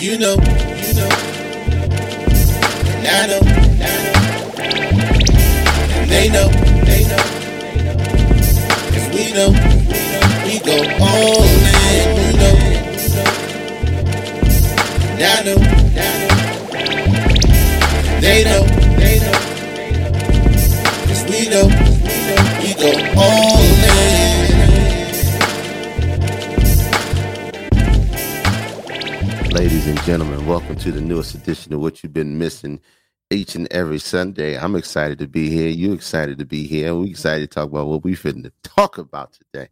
You know, you know. And I know, I know. And they know, they know. Cause we know, we go all in. You know, and I know, know. They know, they know. Cause we know, we go all in. And gentlemen, welcome to the newest edition of What You've Been Missing each and every Sunday. I'm excited to be here. You excited to be here. We excited to talk about what we're fitting to talk about today.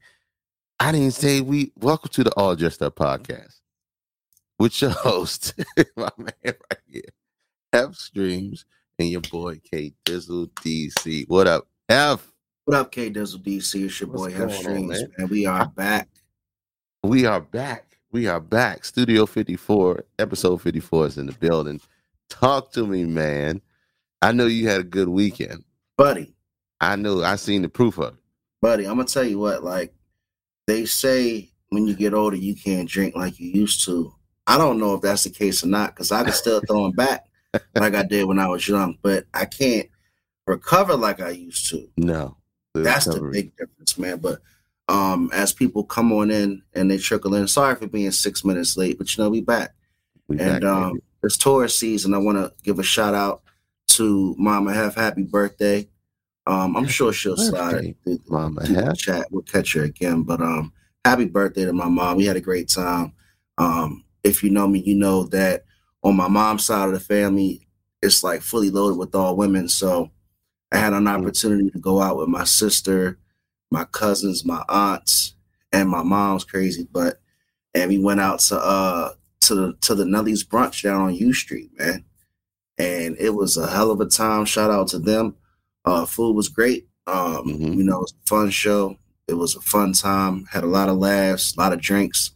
I didn't say we welcome to the All Dressed Up podcast with your host, my man right here, F Streams, and your boy K Dizzle DC. What up, F? What up, K Dizzle DC? It's your What's boy going F on, Streams, man? man. We are back. We are back. We are back. Studio 54, episode 54 is in the building. Talk to me, man. I know you had a good weekend. Buddy, I know I seen the proof of it. buddy, I'm gonna tell you what, like they say when you get older you can't drink like you used to. I don't know if that's the case or not, because I can still throw them back like I did when I was young, but I can't recover like I used to. No. That's the big difference, man. But um as people come on in and they trickle in, sorry for being six minutes late, but you know, we back. We And back, um, it's tourist season. I want to give a shout out to Mama Hef. Happy birthday. Um, I'm sure she'll slide through Mama through the chat. We'll catch her again. But um, happy birthday to my mom. We had a great time. Um, if you know me, you know that on my mom's side of the family, it's like fully loaded with all women. So I had an opportunity to go out with my sister, my cousins, my aunts, and my mom's crazy. But and we went out to uh to the to the Nellie's brunch down on U Street, man. And it was a hell of a time. Shout out to them. Uh food was great. Um, Mhm. you know, it was a fun show. It was a fun time. Had a lot of laughs, a lot of drinks.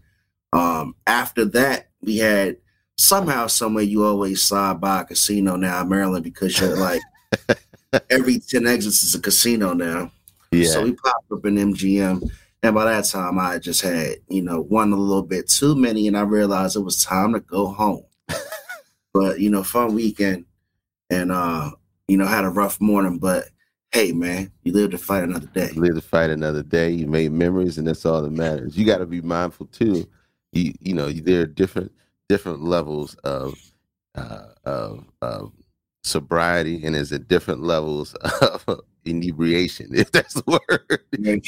Um, after that, we had somehow, somewhere you always slide by a casino now in Maryland because you're like every 10 exits is a casino now. Yeah. So we popped up in MGM. And by that time, I just had, you know, one a little bit too many, and I realized it was time to go home. but, you know, fun weekend and, uh, you know, had a rough morning. But hey, man, you live to fight another day. You live to fight another day. You made memories, and that's all that matters. You got to be mindful too. You you know there are different different levels of uh, of of sobriety, and there's a different levels of inebriation, if that's the word.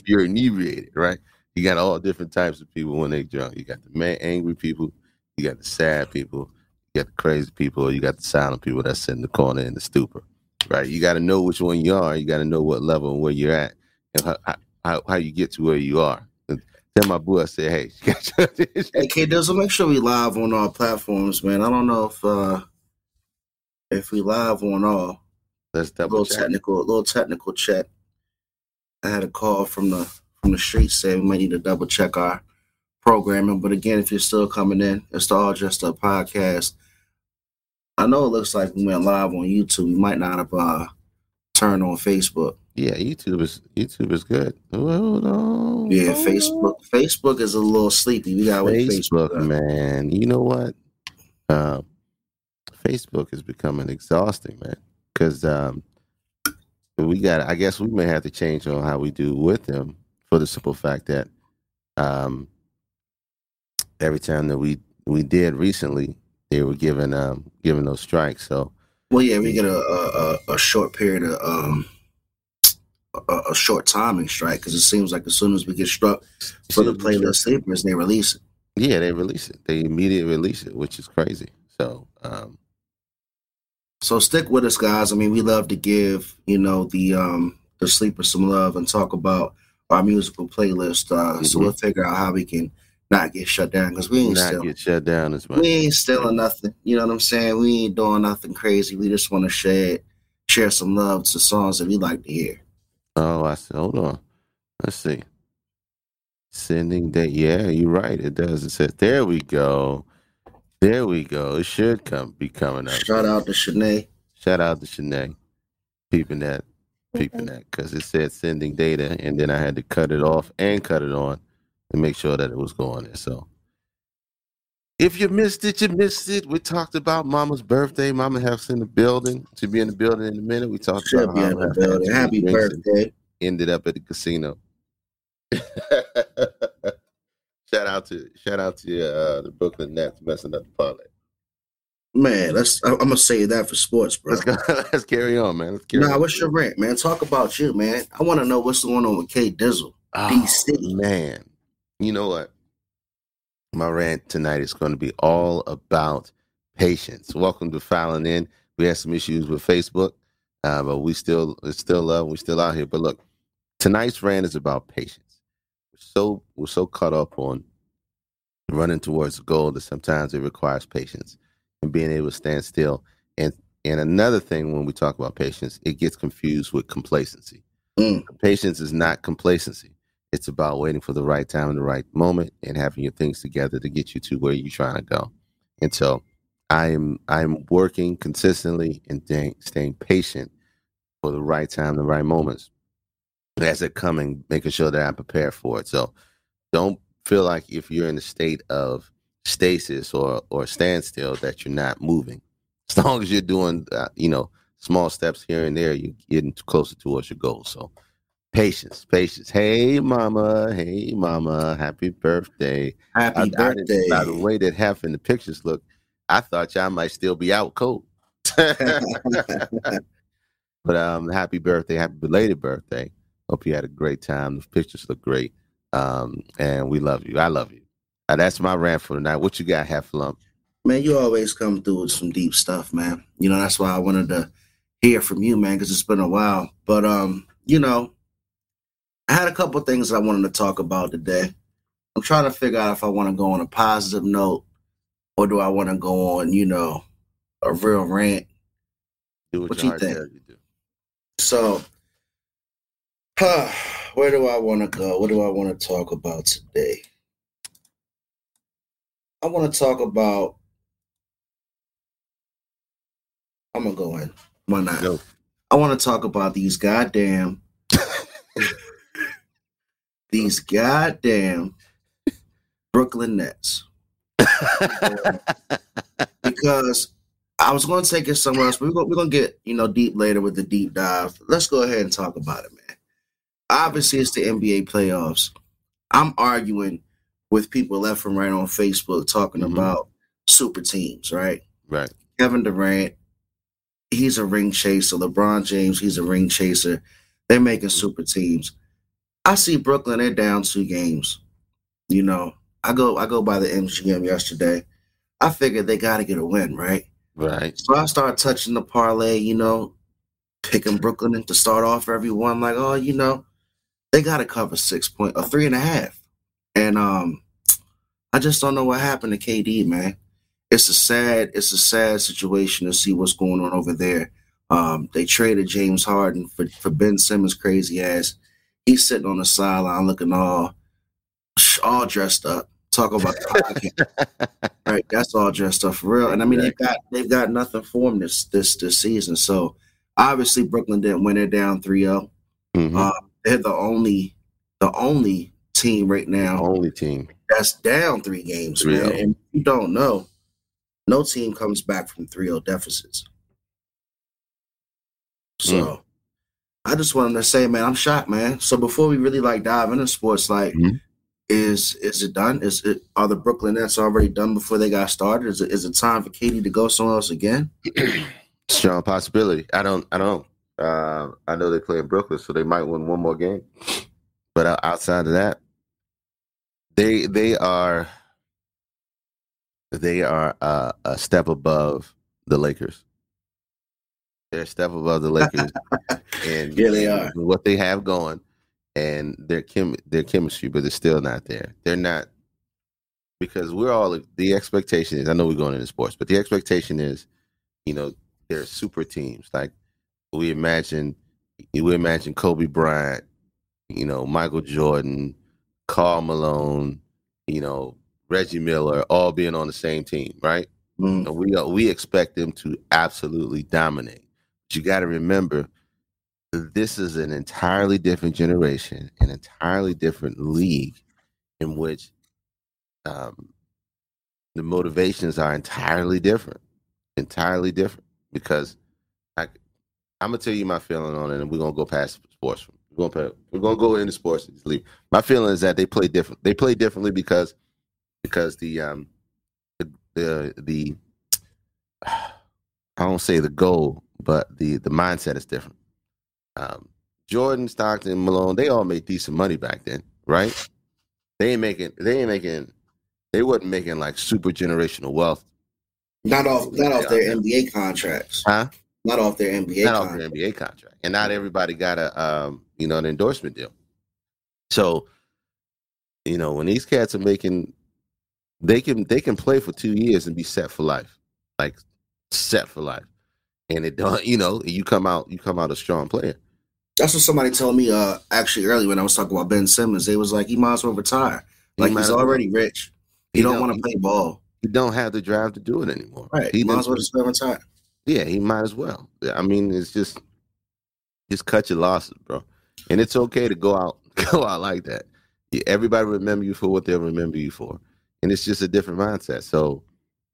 You're inebriated, right? You got all different types of people when they drunk. You got the man, angry people, you got the sad people, you got the crazy people, you got the silent people that sit in the corner in the stupor, right? You got to know which one you are. You got to know what level and where you're at, and how, how how you get to where you are. And tell my boy, I said, hey, you got your- Hey, K Dizzle, make sure we live on all platforms, man. I don't know if uh if we live on all. Let's A little check. technical, a little technical check. I had a call from the from the street saying we might need to double check our programming. But again, if you're still coming in, it's the All Dressed Up podcast. I know it looks like we went live on YouTube. We might not have uh, turned on Facebook. Yeah, YouTube is YouTube is good. Hold on. Yeah, Facebook. Facebook is a little sleepy. We gotta wait Facebook, Facebook. man. You know what? Um, Facebook is becoming exhausting, man. Because um, we got. I guess we may have to change on how we do with them for the simple fact that um, every time that we we did recently, they were given um given those strikes. So Well, yeah, we get a a, a, short period of um a, a short timing strike because it seems like as soon as we get struck for the playlist sleepers, they release it. Yeah, they release it. They immediately release it, which is crazy. So um, So stick with us, guys. I mean, we love to give you know the um the sleepers some love and talk about our musical playlist. Uh, So Mhm. we'll figure out how we can not get shut down because we ain't not still get shut down as much. we ain't stealing nothing. You know what I'm saying? We ain't doing nothing crazy. We just want to share share some love to songs that we like to hear. Oh, I said, hold on. Let's see. Sending date. Yeah, you're right. It does. It says, there we go. There we go. It should come be coming up. Shout out to Shanae. Shout out to Shanae. Peeping that. Peeping that. Because it said sending data, and then I had to cut it off and cut it on to make sure that it was going there. So, If you missed it, you missed it. We talked about Mama's birthday. Mama has in the building. She'll be in the building in a minute. We talked Should about be in the building. Happy birthday. Ended up at the casino. shout out to shout out to uh, the Brooklyn Nets messing up the parlay. Man, let's I'm gonna say that for sports, bro. Let's go. Let's carry on, man. Let's carry Nah, on. what's your rant, man? Talk about you, man. I want to know what's going on with K Dizzle. Oh, DC. man. You know what? My rant tonight is going to be all about patience. Welcome to filing in. We had some issues with Facebook, uh, but we still it's still love. We still out here. But look, tonight's rant is about patience. So we're so caught up on running towards a goal that sometimes it requires patience and being able to stand still. And and another thing when we talk about patience, it gets confused with complacency. Mm. Patience is not complacency. It's about waiting for the right time and the right moment and having your things together to get you to where you're trying to go. And so I am I'm working consistently and staying, staying patient for the right time, the right moments. As it coming, making sure that I'm prepared for it. So don't feel like if you're in a state of stasis or or standstill that you're not moving. As long as you're doing, uh, you know, small steps here and there, you're getting closer towards your goal. So patience, patience. Hey, mama. Hey, mama. Happy birthday. Happy I- I birthday. didn't- by the way that half in the pictures look, I thought y'all might still be out cold. but um, happy birthday, happy belated birthday. Hope you had a great time. The pictures look great. Um, and we love you. I love you. Uh, that's my rant for tonight. What you got, half lump? man, you always come through with some deep stuff, man. You know, that's why I wanted to hear from you, man, because it's been a while. But um, you know, I had a couple things I wanted to talk about today. I'm trying to figure out if I want to go on a positive note or do I want to go on, you know, a real rant. Do what, What you think? you. So, where do I want to go? What do I want to talk about today? I want to talk about. I'm gonna go in. Why not? I want to talk about these goddamn, these goddamn Brooklyn Nets because I was going to take it somewhere else. But we're going we're gonna get you know deep later with the deep dive. Let's go ahead and talk about it, man. Obviously, it's the NBA playoffs. I'm arguing with people left and right on Facebook talking Mhm. about super teams, right? right. Kevin Durant, he's a ring chaser. LeBron James, he's a ring chaser. They're making super teams. I see Brooklyn, they're down two games. You know, I go I go by the MGM yesterday. I figured they gotta get a win, right? Right. So I start touching the parlay, you know, picking Brooklyn to start off everyone, like, oh, you know, they gotta cover six point or three and a half. And um I just don't know what happened to KD, man. It's a sad, it's a sad situation to see what's going on over there. Um, they traded James Harden for, for Ben Simmons crazy ass. He's sitting on the sideline looking all all dressed up. Talk about the podcast. right. That's all dressed up for real. And I mean they've got they've got nothing for him this this this season. So obviously Brooklyn didn't win. They're down 3-0. Mhm. Uh, they're the only the only team right now The Only team. that's down three games, man. 3-0. And if you don't know, no team comes back from 3-0 deficits. So I just wanted to say, man, I'm shocked, man. So before we really like dive into sports, like Mhm. is is it done? Is it are the Brooklyn Nets already done before they got started? Is it is it time for KD to go somewhere else again? Strong possibility. I don't. I don't. Uh, I know they play in Brooklyn, so they might win one more game. But outside of that, they they are they are uh, a step above the Lakers. They're a step above the Lakers, and Yeah, they are. what they have going, and their chem their chemistry, but they're still not there. They're not because we're all the expectation is. I know we're going into sports, but the expectation is, you know, they're super teams. Like we imagine, we imagine Kobe Bryant, you know, Michael Jordan, Karl Malone, you know, Reggie Miller, all being on the same team, right? Mm, And we we expect them to absolutely dominate. But you got to remember, this is an entirely different generation, an entirely different league, in which um, the motivations are entirely different, entirely different. Because I'm gonna tell you my feeling on it, and we're gonna go past sports. We're gonna we're gonna go into sports. Leave. My feeling is that they play different. They play differently because because the um the the, the I don't say the goal, but the the mindset is different. Um, Jordan, Stockton, Malone, they all made decent money back then, right? They ain't making they ain't making they wasn't making like super generational wealth. Not off not off their NBA contracts. Huh? Not off their NBA Not off contract. their NBA contract. And not everybody got a um, you know, an endorsement deal. So, you know, when these cats are making they can they can play for two years and be set for life. Like set for life. And it don't, you know, you come out you come out a strong player. That's what somebody told me uh actually earlier when I was talking about Ben Simmons. They was like, he might as well retire. Like might he's well. already rich. He, He don't, don't- want to play ball. He don't have the drive to do it anymore. Right. He He might as well just retire. Yeah, he might as well. I mean, it's just just cut your losses, bro. And it's okay to go out go out like that. Everybody remember you for what they'll remember you for, and it's just a different mindset. So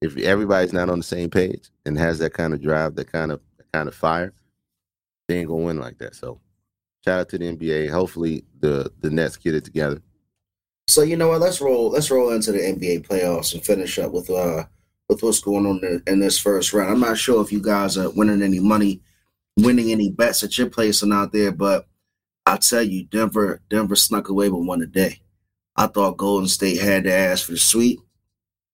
if everybody's not on the same page and has that kind of drive, that kind of that kind of fire, they ain't gonna win like that. So shout out to the NBA. Hopefully the the Nets get it together. So you know what? Let's roll. Let's roll into the NBA playoffs and finish up with uh with what's going on in, in this first round. I'm not sure if you guys are winning any money, winning any bets that you're placing out there, but I'll tell you, Denver Denver snuck away with one today. I thought Golden State had to ask for the sweep.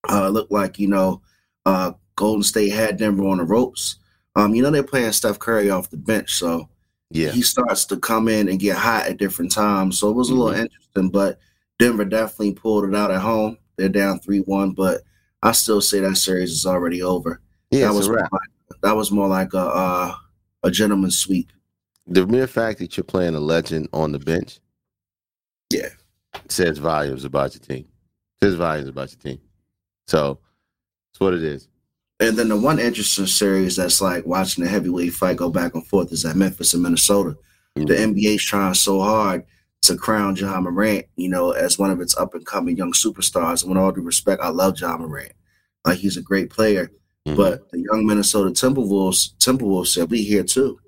Uh, it looked like you know, uh, Golden State had Denver on the ropes. Um, you know they're playing Steph Curry off the bench, so Yeah, he starts to come in and get hot at different times. So it was a little Mhm. interesting, but Denver definitely pulled it out at home. They're down three one, but I still say that series is already over. yeah, that was more like, that was more like a uh, a gentleman's sweep. The mere fact that you're playing a legend on the bench, Yeah. says volumes about your team. Says volumes about your team. So it's what it is. And then the one interesting series that's like watching the heavyweight fight go back and forth is at Memphis and Minnesota. The NBA's trying so hard to crown Ja Morant, you know, as one of its up and coming young superstars. And with all due respect, I love Ja Morant. Like he's a great player. Mhm. But the young Minnesota Timberwolves, Timberwolves said we here too.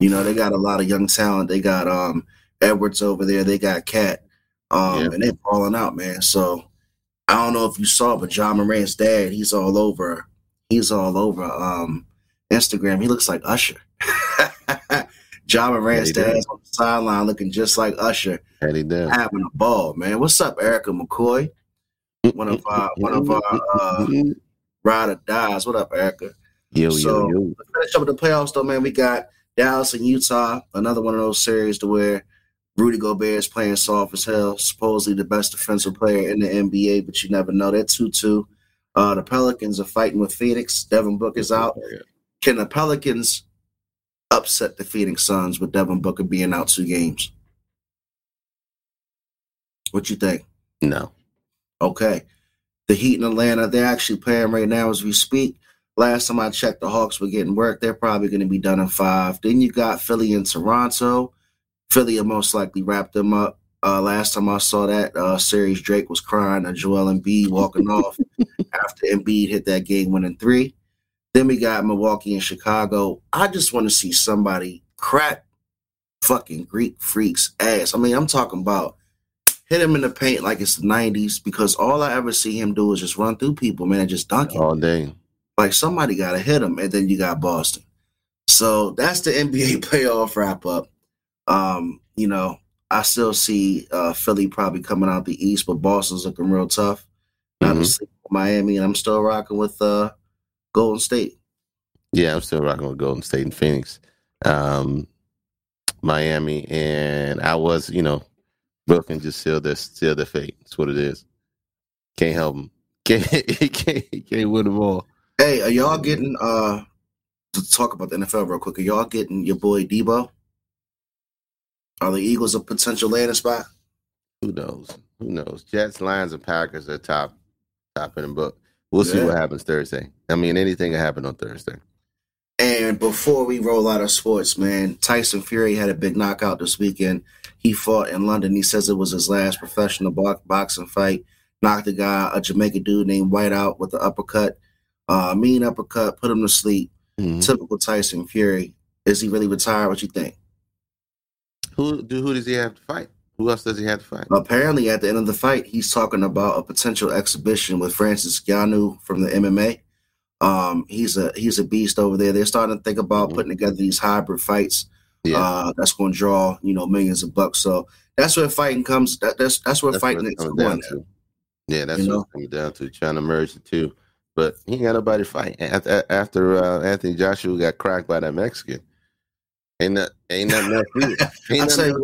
You know, they got a lot of young talent. They got um Edwards over there. They got KAT, um, Yeah. and they're balling out, man. So I don't know if you saw, but Ja Morant's dad, he's all over. He's all over um Instagram. He looks like Usher. Ja Morant's Yeah, he on the sideline looking just like Usher, Had he done. having a ball, man. What's up, Erica McCoy? One of our one of our uh, ride or dies. What up, Erica? yo, so- yo, yo. finish up with the playoffs, though, man, we got Dallas and Utah. Another one of those series to where Rudy Gobert is playing soft as hell. Supposedly the best defensive player in the NBA, but you never know. They're two-two. Uh, the Pelicans are fighting with Phoenix. Devin Book is out. Can the Pelicans upset the Phoenix Suns with Devin Booker being out two games? What you think? No. Okay. The Heat in Atlanta, they're actually playing right now as we speak. Last time I checked, the Hawks were getting work. They're probably going to be done in five. Then you got Philly and Toronto. Philly will most likely wrap them up. Uh, last time I saw that uh, series, Drake was crying and Joel Embiid walking off after Embiid hit that game winning three. Then we got Milwaukee and Chicago. I just want to see somebody crack fucking Greek freaks ass. I mean, I'm talking about hit him in the paint like it's the 90s because all I ever see him do is just run through people, man, and just dunk it. All day. Like somebody got to hit him, and then you got Boston. So that's the NBA playoff wrap up. Um, you know, I still see uh, Philly probably coming out the East, but Boston's looking real tough. Mhm. sleep with Miami, and I'm still rocking with uh, Golden State. Yeah, I'm still rocking with Golden State and Phoenix. Um, Miami, and I was, you know, Brooklyn just sealed their seal their fate. That's what it is. Can't help them. Can't can't can't win them all. Hey, are y'all getting uh to talk about the NFL real quick? Are y'all getting your boy Deebo? Are the Eagles a potential landing spot? Who knows? Who knows? Jets, Lions, and Packers are top top in the book. We'll see what happens Thursday. I mean, anything can happen on Thursday. And before we roll out of sports, man, Tyson Fury had a big knockout this weekend. He fought in London. He says it was his last professional bo- boxing fight. knocked a guy, a Jamaican dude named Whyte out with the uppercut, uh, mean uppercut, put him to sleep. Mhm. Typical Tyson Fury. Is he really retired? What you think? Who do who does he have to fight? Who else does he have to fight? Apparently, at the end of the fight, he's talking about a potential exhibition with Francis Ngannou from the MMA. Um, he's a he's a beast over there. They're starting to think about Mhm. putting together these hybrid fights. Yeah. Uh, that's going to draw you know millions of bucks. So that's where fighting comes. That, that's that's where That's fighting is going. down to. Yeah, that's You what know? down to. Trying to merge the two, but he ain't got nobody to fight. After, after uh, Anthony Joshua got cracked by that Mexican, ain't that ain't nothing to it. Ain't nothing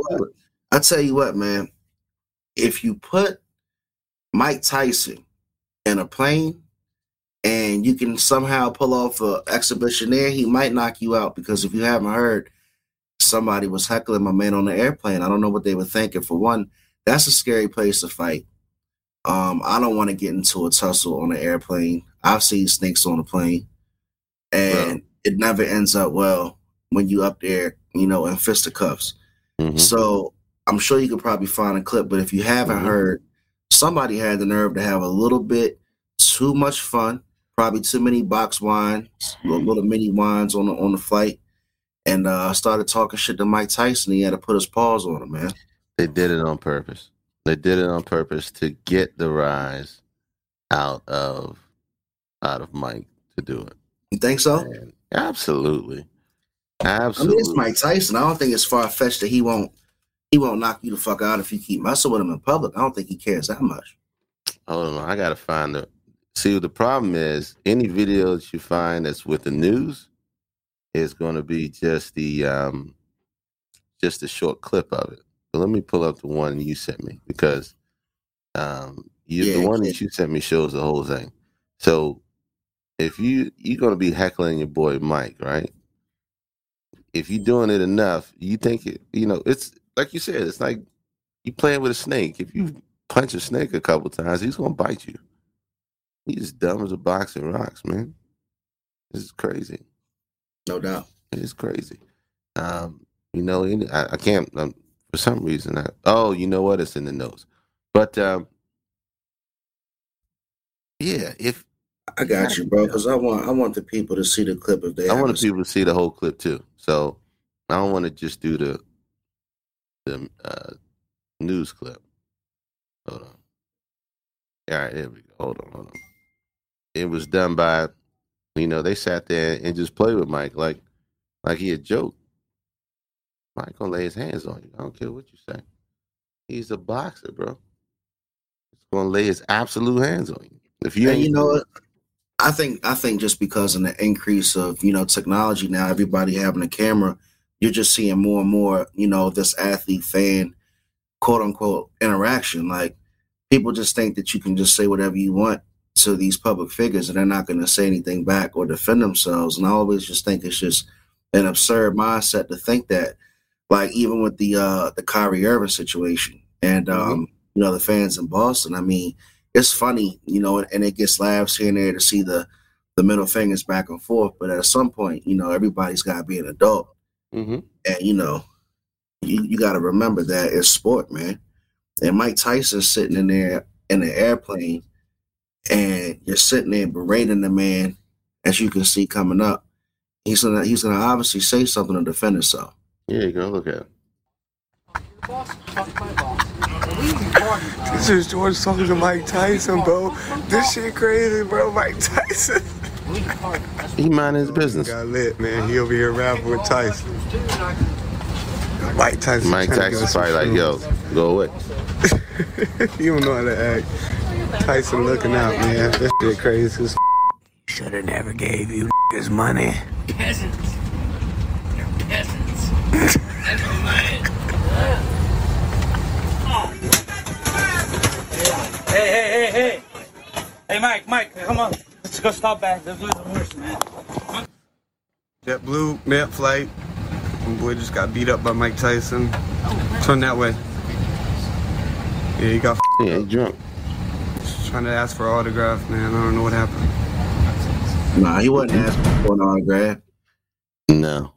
tell you else to what. it. I tell you what, man. If you put Mike Tyson in a plane and you can somehow pull off an exhibition there, he might knock you out. Because if you haven't heard, somebody was heckling my man on the airplane. I don't know what they were thinking. For one, that's a scary place to fight. Um, I don't want to get into a tussle on an airplane. I've seen snakes on a plane, and it never ends up well when you up there, you know, in fisticuffs. Mhm. So I'm sure you could probably find a clip, but if you haven't Mhm. heard, somebody had the nerve to have a little bit too much fun, probably too many box wines, little, little mini wines on the on the flight, and uh, started talking shit to Mike Tyson. He had to put his paws on him, man. They did it on purpose. They did it on purpose to get the rise out of out of Mike to do it. You think so? And absolutely, I absolutely. mean, it's Mike Tyson. I don't think it's far fetched that he won't he won't knock you the fuck out if you keep messing with him in public. I don't think he cares that much. Hold on, I gotta find the. See, the problem is any video that you find that's with the news is going to be just the um, just a short clip of it. But let me pull up the one you sent me because um, you, Yeah, the one that you sent me shows the whole thing. So if you you're going to be heckling your boy Mike, right? If you're doing it enough, you think it. You know, it's like you said. It's like you playing with a snake. If you punch a snake a couple times, he's gonna bite you. He's as dumb as a box of rocks, man. This is crazy. No doubt. It's crazy. Um, you know, I, I can't um, for some reason. I, oh, you know what? It's in the notes. But um, yeah, if I got you, bro. Because I want I want the people to see the clip if they. I want the people to see the whole clip too, so I don't want to just do the the uh, news clip. Hold on. All right, there we go. Hold on, hold on. It was done by, you know, they sat there and just played with Mike like, like he a joke. Mike gonna lay his hands on you. I don't care what you say. He's a boxer, bro. He's gonna lay his absolute hands on you. If you And you know? I think I think just because of the increase of you know technology now, everybody having a camera, you're just seeing more and more you know this athlete fan quote unquote interaction. Like people just think that you can just say whatever you want to these public figures and they're not going to say anything back or defend themselves. And I always just think it's just an absurd mindset to think that. Like even with the uh the Kyrie Irving situation and um you know the fans in Boston. I mean it's funny, you know, and, and it gets laughs here and there to see the the middle fingers back and forth. But at some point, you know, everybody's got to be an adult, Mhm. and you know, you, you got to remember that it's sport, man. And Mike Tyson's sitting in there in the airplane, and you're sitting there berating the man, as you can see coming up. He's gonna he's gonna obviously say something to defend himself. Here you go. Look at it. This is George talking to Mike Tyson, bro. This shit crazy, bro. Mike Tyson. He mind his business. Got lit, man. He over here rapping with Tyson. Mike Tyson. Mike trying to Tyson probably like, yo, go away. he don't know how to act. Tyson looking out, man. That shit crazy. as Should have never gave you his money. peasants. They're peasants. Never mind. Hey, hey, hey, hey. Hey, Mike, Mike, come on. Let's go stop back. Let's the horse, man. That blue net flight. My boy just got beat up by Mike Tyson. Turn that way. Yeah, he got Yeah, he drunk. f- trying to ask for an autograph, man. I don't know what happened. Nah, he wasn't asking for an autograph. No.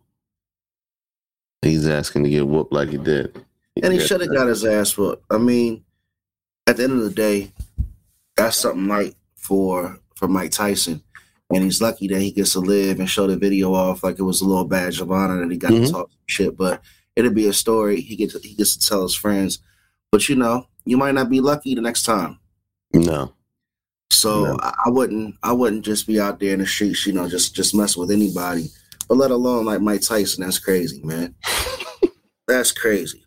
He's asking to get whooped like he did. And he should have got his ass whooped. I mean, at the end of the day, that's something like for for Mike Tyson. And he's lucky that he gets to live and show the video off like it was a little badge of honor that he got Mhm. to talk shit. But it'll be a story he gets he gets to tell his friends. But you know, you might not be lucky the next time. No. So No. I, I wouldn't I wouldn't just be out there in the streets, you know, just just mess with anybody. But let alone like Mike Tyson, that's crazy, man. that's crazy.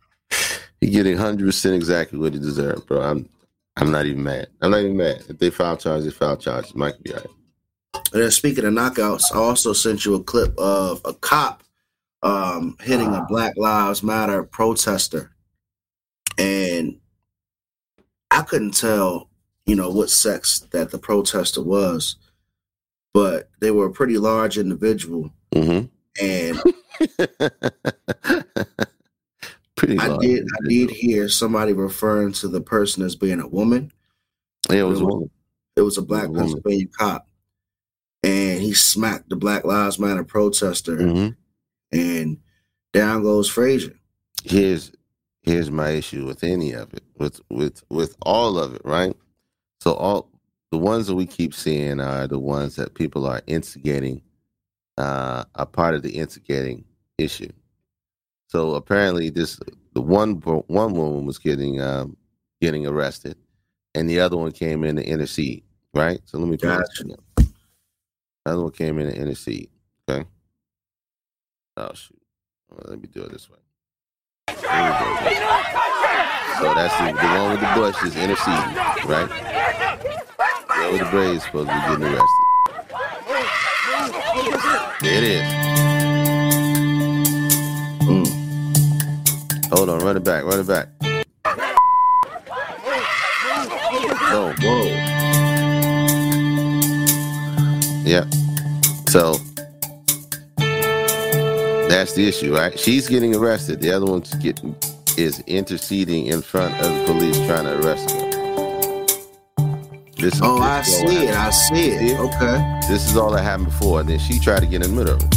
He getting hundred percent exactly what he deserved, bro. I'm I'm not even mad. I'm not even mad. If they file charges, they file charges. Mike be all right. And then speaking of knockouts, I also sent you a clip of a cop um, hitting a Black Lives Matter protester, and I couldn't tell, you know, what sex that the protester was, but they were a pretty large individual, Mm-hmm. and Pretty I large. did I did hear somebody referring to the person as being a woman. Yeah, it was a woman. It was a black was a woman. Pennsylvania cop, and he smacked the Black Lives Matter protester, hmm and down goes Frazier. Here's here's my issue with any of it, with with with all of it, right? So all the ones that we keep seeing are the ones that people are instigating, uh, are part of the instigating issue. So apparently, this the one one woman was getting um, getting arrested, and the other one came in to intercede. Right. So let me Gotcha. thing up. The other one came in to intercede. Okay. Oh shoot. Well, let me do it this way. Here we go. So that's the, the one with the bush is interceding, right? The one with the braids supposed to be getting arrested. There it is. Hold on, run it back, run it back. Oh, whoa. Yeah. So that's the issue, right? She's getting arrested. The other one's getting is interceding in front of the police trying to arrest her. This is Oh, I see it. I see it. See it? Okay. This is all that happened before, and then she tried to get in the middle of it.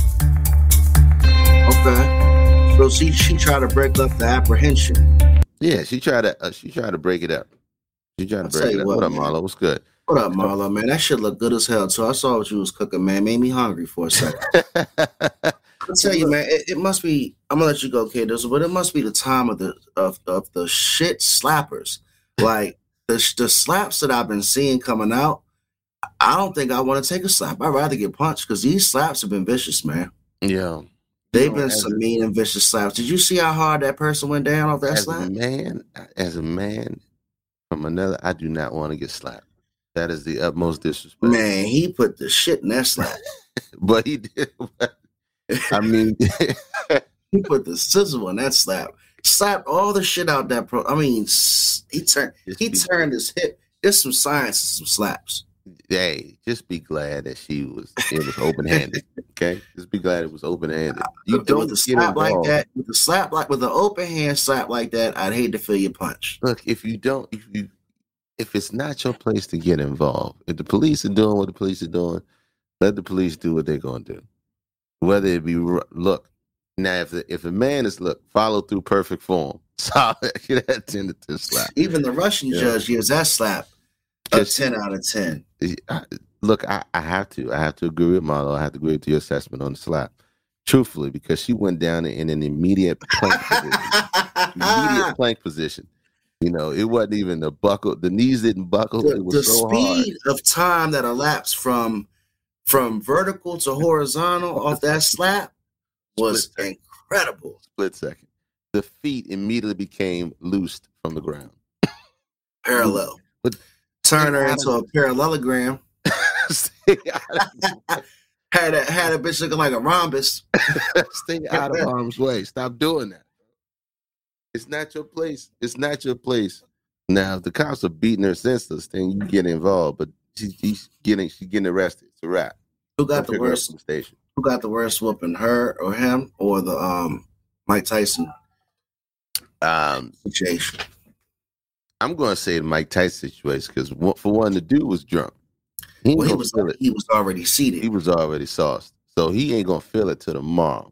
Okay. So she she tried to break up the apprehension. Yeah, she tried to uh, she tried to break it up. She tried to I'll break it up. what, What, up. Marlo? What's good? What up, Marlo? Man, that shit look good as hell. So I saw what you was cooking, man. Made me hungry for a second. I'll tell you, man. It, it must be. I'm gonna let you go, kiddos, but it must be the time of the of, of the shit slappers. Like the the slaps that I've been seeing coming out. I don't think I want to take a slap. I'd rather get punched because these slaps have been vicious, man. yeah. They've been some mean and vicious slaps. Did you see how hard that person went down off that As slap? man, as a man from another, I do not want to get slapped. That is the utmost disrespect. Man, he put the shit in that slap. But he did. I mean, He put the sizzle in that slap. Slapped all the shit out that pro. I mean, he turned he turned his hip. There's some science some slaps. Hey, just be glad that she was it was open handed. Okay, just be glad it was open handed. You With don't the get slap like that, with the slap like with the open hand slap like that, I'd hate to feel your punch. Look, if you don't, if you, if it's not your place to get involved, if the police are doing what the police are doing, let the police do what they're gonna do. Whether it be look now, if the, if a man is look follow through perfect form, solid, that tended to slap. Even the Russian Yeah. judge gives that slap a ten out of ten. I- look, I, I have to, I have to agree with Marlo. I have to agree with your assessment on the slap, truthfully, because she went down in an immediate plank position. immediate plank position. You know, it wasn't even the buckle. The knees didn't buckle. the, it was the so hard. speed of time that elapsed from from vertical to horizontal off that slap was Split incredible. split second. The feet immediately became loosed from the ground. Parallel. Turn her into a parallelogram. Had a had a bitch looking like a rhombus. stay out of harm's way. Stop doing that. It's not your place. It's not your place. Now, if the cops are beating her senseless, then you get involved. But she, she's getting she's getting arrested. It's a wrap. Who got the pick her up worst? station. Who got the worst whooping? Her or him or the um Mike Tyson Um, situation? I'm going to say the Mike Tyson situation because for one, the dude was drunk. He, Well, he was he was already seated. he was already sauced. So he ain't gonna feel it till tomorrow.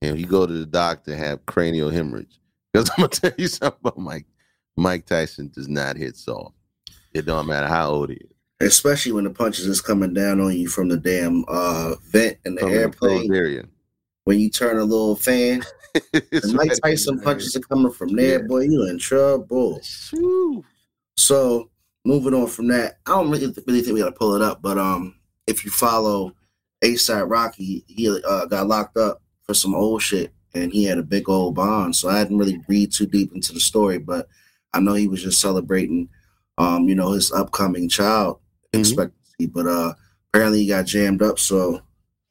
And he go to the doctor and have cranial hemorrhage. Because I'm gonna tell you something about Mike. Mike Tyson does not hit soft. It don't matter how old he is. especially when the punches is coming down on you from the damn uh, vent in the From airplane. Bavarian. When you turn a little fan, Mike. Tyson punches are coming from there, Yeah. boy, you in trouble. So moving on from that, I don't really, really think we got to pull it up, but um, if you follow A$AP Rocky, he uh, got locked up for some old shit, and he had a big old bond. So I hadn't really read too deep into the story, but I know he was just celebrating, um, you know, his upcoming child Mhm. expectancy. But uh, apparently he got jammed up, so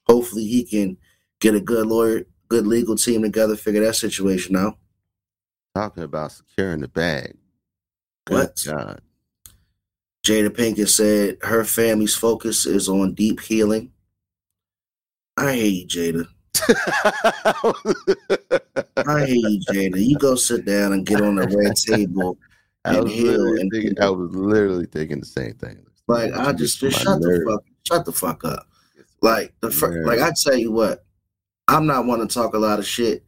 hopefully he can get a good lawyer, good legal team together, figure that situation out. Talking about securing the bag. Good What? God. Jada Pinkett said her family's focus is on deep healing. I hate you, Jada. I hate you, Jada. You go sit down and get on the red table. And heal and- thinking, I was literally thinking the same thing. Like I just, just shut the fuck, shut the fuck up. Like the fir- like I tell you what, I'm not one to talk a lot of shit,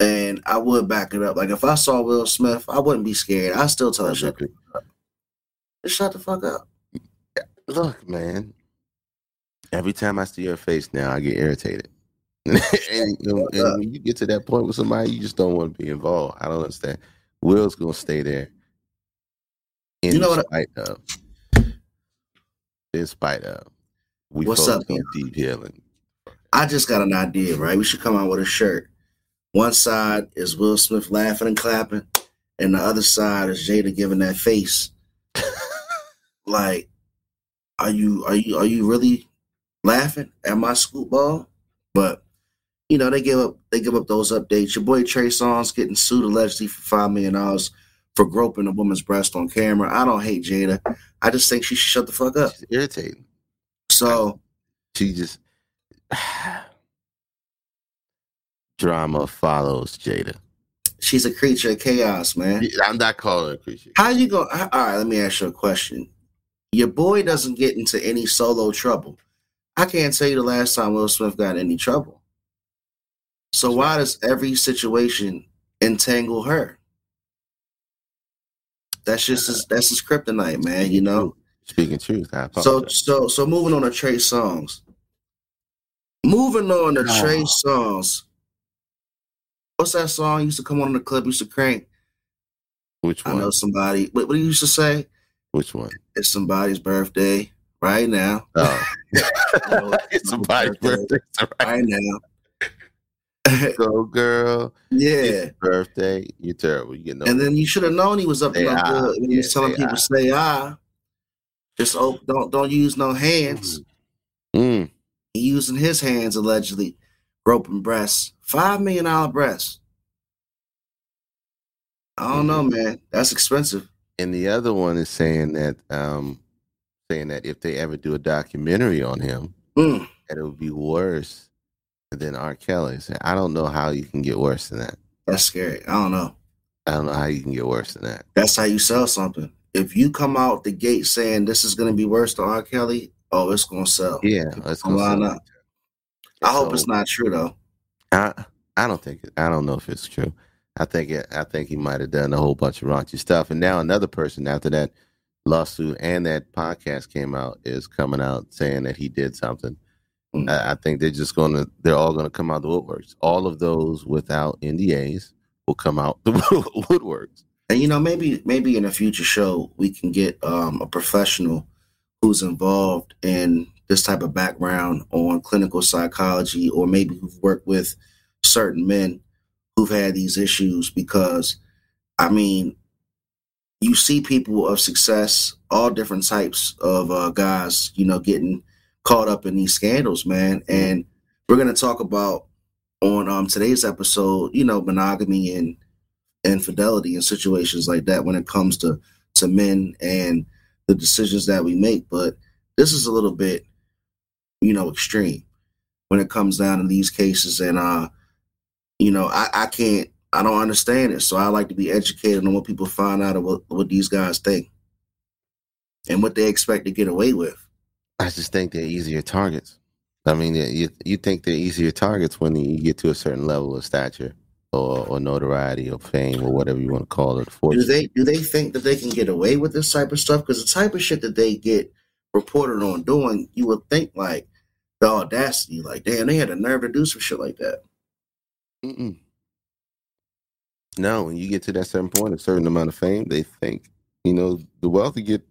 and I would back it up. Like if I saw Will Smith, I wouldn't be scared. I still tell her shut, the- just shut the fuck up. Look, man. Every time I see your face now, I get irritated. and, you know, and when you get to that point with somebody, you just don't want to be involved. I don't understand. Will's gonna stay there. In You know what spite of. In spite of. We What's up, on deep healing. I just got an idea, right? We should come out with a shirt. One side is Will Smith laughing and clapping, and the other side is Jada giving that face. like, are you are you are you really laughing at my scoop ball? But you know, they give up they give up those updates. Your boy Trey Songz getting sued allegedly for five million dollars for groping a woman's breast on camera. I don't hate Jada. I just think she should shut the fuck up. She's irritating. So She just drama follows Jada. she's a creature of chaos, man. I'm not calling her a creature. How you go? All right, let me ask you a question. Your boy doesn't get into any solo trouble. I can't tell you the last time Will Smith got any trouble. So why does every situation entangle her? That's just uh, his, that's his kryptonite, man. You know. Speaking truth, I So so so moving on to Trey Songz. Moving on to Trey Oh. songs. What's that song used to come on in the club? Used to crank. Which one? I know somebody. What, what do you used to say? Which one? It's somebody's birthday right now. Oh, know it's somebody's birthday. All right. Right now. Go, girl. yeah. Birthday. You're terrible. You no. And then you should have known he was up Say no ah. when he was telling people ah. say ah. Just oh, don't don't use no hands. Mm. He using his hands allegedly, groping breasts. Five million dollar breasts. I don't know, Mm-hmm. man. That's expensive. And the other one is saying that, um, saying that if they ever do a documentary on him, Mm. that it would be worse than R. Kelly. So I don't know how you can get worse than that. That's scary. I don't know. I don't know how you can get worse than that. That's how you sell something. If you come out the gate saying this is gonna be worse than R. Kelly, oh, it's gonna sell. Yeah, let's go. Why see. I hope So- it's not true though. I I don't think I don't know if it's true. I think it, I think he might have done a whole bunch of raunchy stuff, and now another person after that lawsuit and that podcast came out is coming out saying that he did something. Mm. I, I think they're just gonna they're all gonna come out the woodworks. All of those without NDAs will come out the woodworks. And you know, maybe maybe in a future show we can get um, a professional who's involved in this type of background on clinical psychology, or maybe who've worked with certain men who've had these issues. Because, I mean, you see people of success, all different types of uh, guys, you know, getting caught up in these scandals, man. And we're gonna talk about on um, today's episode, you know, monogamy and infidelity and situations like that when it comes to to men and the decisions that we make but this is a little bit you know extreme when it comes down to these cases and uh you know i i can't i don't understand it so i like to be educated on what people find out of what, what these guys think and what they expect to get away with I just think they're easier targets. I mean, you you think they're easier targets when you get to a certain level of stature. Or, or notoriety or fame or whatever you want to call it. Do they do they think that they can get away with this type of stuff? Because the type of shit that they get reported on doing, you would think like the audacity, like damn, they had a nerve to do some shit like that. Mm-mm. No, when you get to that certain point, a certain amount of fame, they think you know the wealthy get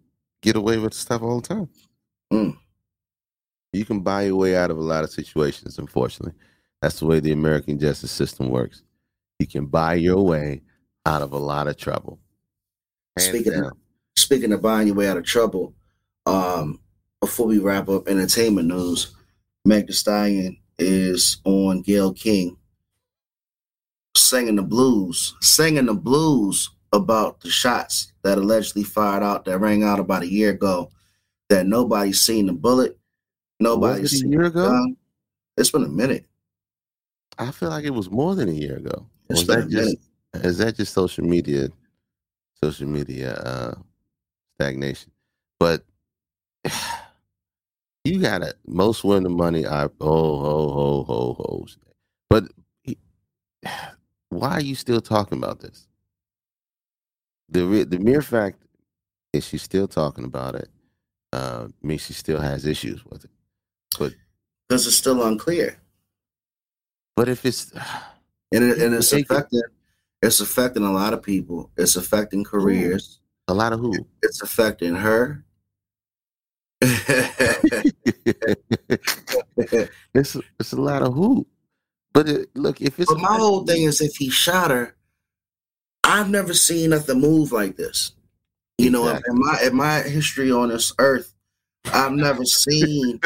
get away with stuff all the time. Mm. You can buy your way out of a lot of situations. Unfortunately, that's the way the American justice system works. You can buy your way out of a lot of trouble. Hands Speaking of, speaking of buying your way out of trouble, um, before we wrap up entertainment news, Meg Thee Stallion is on Gayle King singing the blues, singing the blues about the shots that allegedly fired out that rang out about a year ago. That nobody's seen the bullet, nobody's it a year ago? gun. It's been a minute. I feel like it was more than a year ago. It's Was been a that just is that just social media social media uh stagnation? But you gotta most the money are ho ho ho ho ho's but why are you still talking about this? The re- the mere fact is she's still talking about it uh means she still has issues with it. But because it's still unclear, but if it's and it, and it's affecting it's affecting a lot of people. It's affecting careers. a lot of who It's affecting her. it's it's a lot of who. But it, look, if it's But my whole thing is if he shot her, I've never seen nothing move like this. You know, in my in my history on this earth, I've never seen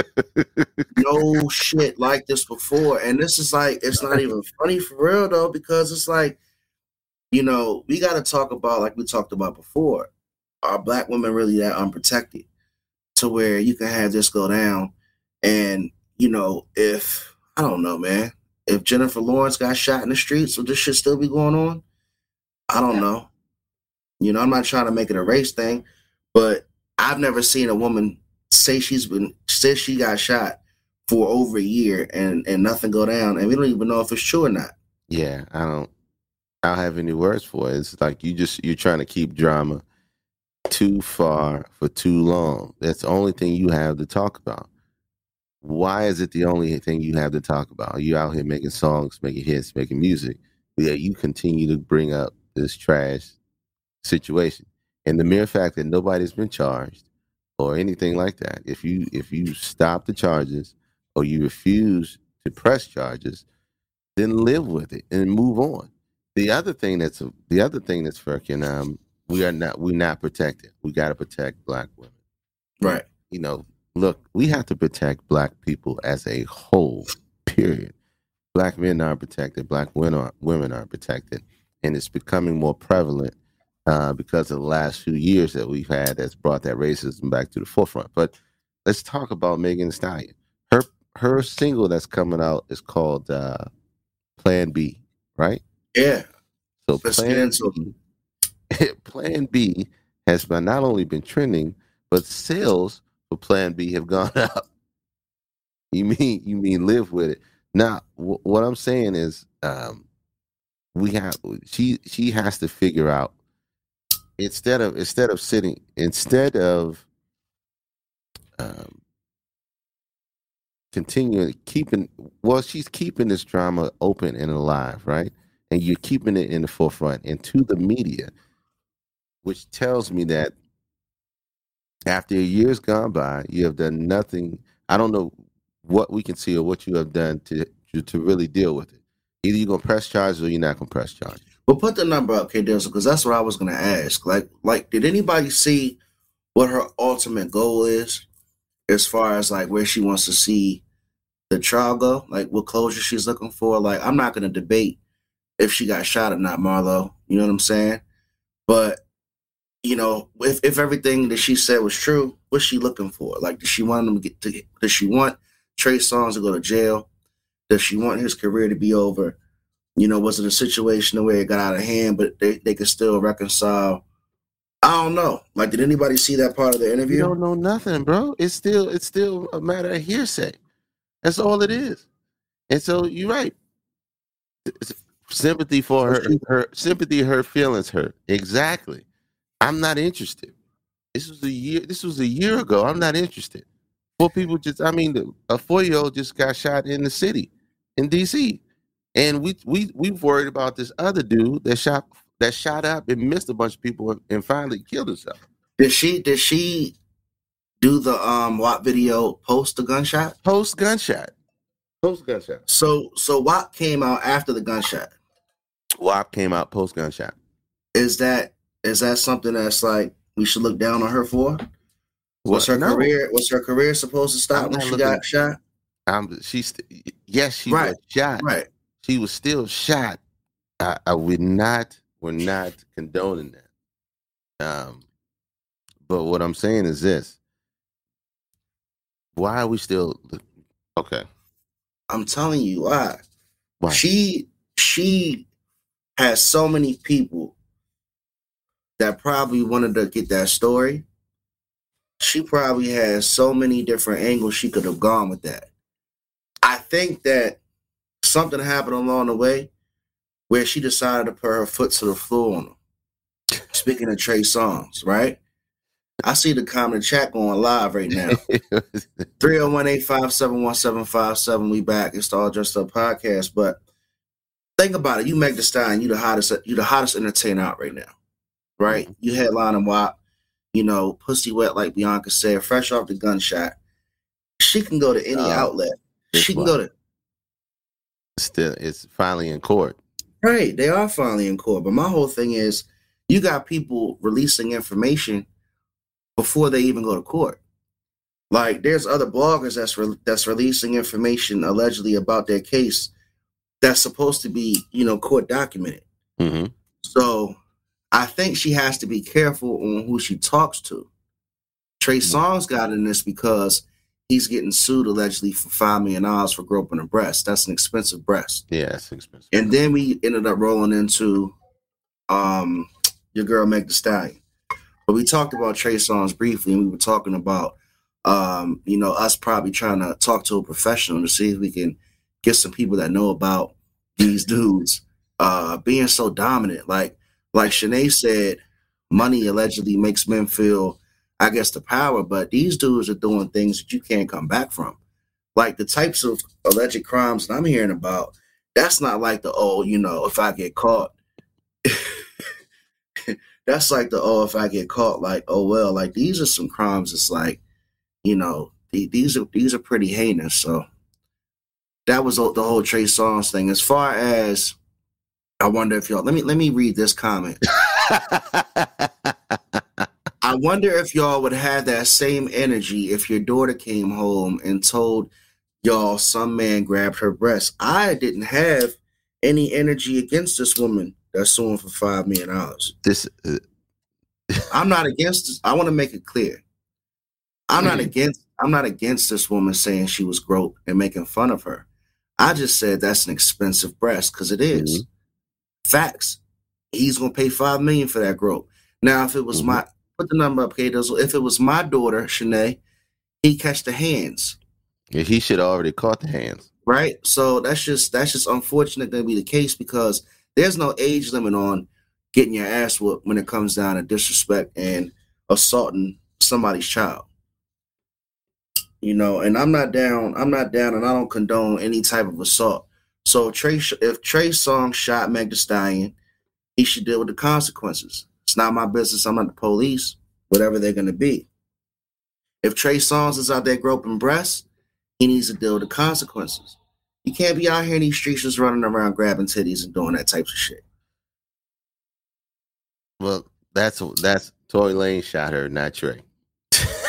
no shit like this before. And this is like it's not even funny for real though, because it's like, you know, we gotta talk about like we talked about before. Are black women really that unprotected? To where you can have this go down and you know, if I don't know, man, if Jennifer Lawrence got shot in the streets, would this shit still be going on? I don't know. You know, I'm not trying to make it a race thing, but I've never seen a woman say she's been say she got shot for over a year and and nothing go down, and we don't even know if it's true or not. Yeah, I don't. I don't have any words for it. It's like you just you're trying to keep drama too far for too long. That's the only thing you have to talk about. Why is it the only thing you have to talk about? You out here making songs, making hits, making music. Yeah, you continue to bring up this trash situation, and the mere fact that nobody's been charged or anything like that. If you if you stop the charges or you refuse to press charges, then live with it and move on. The other thing that's the other thing that's freaking um we are not we're not protected. We got to protect black women. Right. You know, look, we have to protect black people as a whole. Period. Black men aren't protected. Black women aren't, women aren't protected, and it's becoming more prevalent uh, because of the last few years that we've had that's brought that racism back to the forefront. But let's talk about Megan Thee Stallion. Her her single that's coming out is called uh, Plan B, right? Yeah. So Let's Plan B, Plan B has been not only been trending, but sales for Plan B have gone up. You mean you mean live with it? Now, wh- what I'm saying is, um, we have she she has to figure out instead of instead of sitting instead of um, continuing keeping well she's keeping this drama open and alive right? And you're keeping it in the forefront and to the media which tells me that after a year's gone by you have done nothing. I don't know what we can see or what you have done to to, to really deal with it. Either you're gonna press charges or you're not gonna press charges Well, put the number up, K. Dizzle, because that's what I was gonna ask. Like, like, did anybody see what her ultimate goal is, as far as like where she wants to see the trial go? Like, what closure she's looking for? Like, I'm not gonna debate if she got shot or not, Marlo. You know what I'm saying? But you know, if if everything that she said was true, what's she looking for? Like, does she want him to get to? Does she want Trey Songz to go to jail? Does she want his career to be over? You know, was it a situation where it got out of hand, but they, they could still reconcile? I don't know. Like, did anybody see that part of the you interview? don't know nothing bro it's still it's still a matter of hearsay that's all it is and so you're right sympathy for her, her sympathy, her feelings hurt. Exactly. I'm not interested. This was a year. This was a year ago. I'm not interested. Four people just. I mean, a four year old just got shot in the city, in D.C. And we we we worried about this other dude that shot that shot up and missed a bunch of people and- and finally killed himself. Did she did she do the um WAP video post the gunshot? Post gunshot. Post gunshot. So so WAP came out after the gunshot. WAP came out post gunshot. Is that is that something that's like we should look down on her for? Was her No. career was her career supposed to stop I'm when she looking- got shot? Um, she's yes, she Right. was shot. Right. She was still shot. I, I we're not we're not condoning that. Um, but what I'm saying is this: Why are we still okay? I'm telling you why. Why? She she has so many people that probably wanted to get that story. She probably has so many different angles she could have gone with that. I think that something happened along the way where she decided to put her foot to the floor on him. Speaking of Trey Songz, right? I see the comment chat going live right now. 301-857-1757. We back. It's the All Dressed Up podcast. But think about it. You Meg the Stein, you the hottest, you the hottest entertainer out right now. Right? Mm-hmm. You headline and WAP, you know, pussy wet like Bianca said, fresh off the gunshot. She can go to any Oh, outlet. She can go to still, it's finally in court. Right, they are finally in court. But my whole thing is, you got people releasing information before they even go to court. Like, there's other bloggers that's re- that's releasing information allegedly about their case that's supposed to be, you know, court documented. hmm So, I think she has to be careful on who she talks to. Trey Songz got in this because he's getting sued allegedly for five million dollars for groping a breast. That's an expensive breast. Yeah, it's expensive. And then we ended up rolling into um your girl Meg Thee Stallion. But we talked about Trey Songz briefly, and we were talking about um, you know, us probably trying to talk to a professional to see if we can get some people that know about these dudes uh being so dominant. Like like Shanae said, money allegedly makes men feel, I guess, the power, but these dudes are doing things that you can't come back from. Like the types of alleged crimes that I'm hearing about, that's not like the oh, you know, if I get caught. that's like the oh, if I get caught, like oh well, like these are some crimes. It's like, you know, these are these are pretty heinous. So that was the whole Trey Songz thing. As far as I wonder if y'all let me let me read this comment. I wonder if y'all would have that same energy if your daughter came home and told y'all some man grabbed her breast. I didn't have any energy against this woman that's suing for five million dollars. this uh, I'm not against this. I want to make it clear. I'm not Mhm. against I'm not against this woman saying she was groped and making fun of her. I just said that's an expensive breast because it is. Facts. He's gonna pay five million for that grope. Now, if it was Mhm. my put the number up, K Dizzle. If it was my daughter, Shanae, he catch the hands. yeah, he should have already caught the hands. right? So that's just that's just unfortunate to be the case because there's no age limit on getting your ass whooped when it comes down to disrespect and assaulting somebody's child. You know, and I'm not down. I'm not down, and I don't condone any type of assault. So Trey, if Trey Song shot Meg Thee Stallion, he should deal with the consequences. It's not my business. I'm not the police. Whatever they're going to be. If Trey Songz is out there groping breasts, he needs to deal with the consequences. You can't be out here in these streets just running around grabbing titties and doing that types of shit. Well, that's that's Tory Lane shot her, not Trey.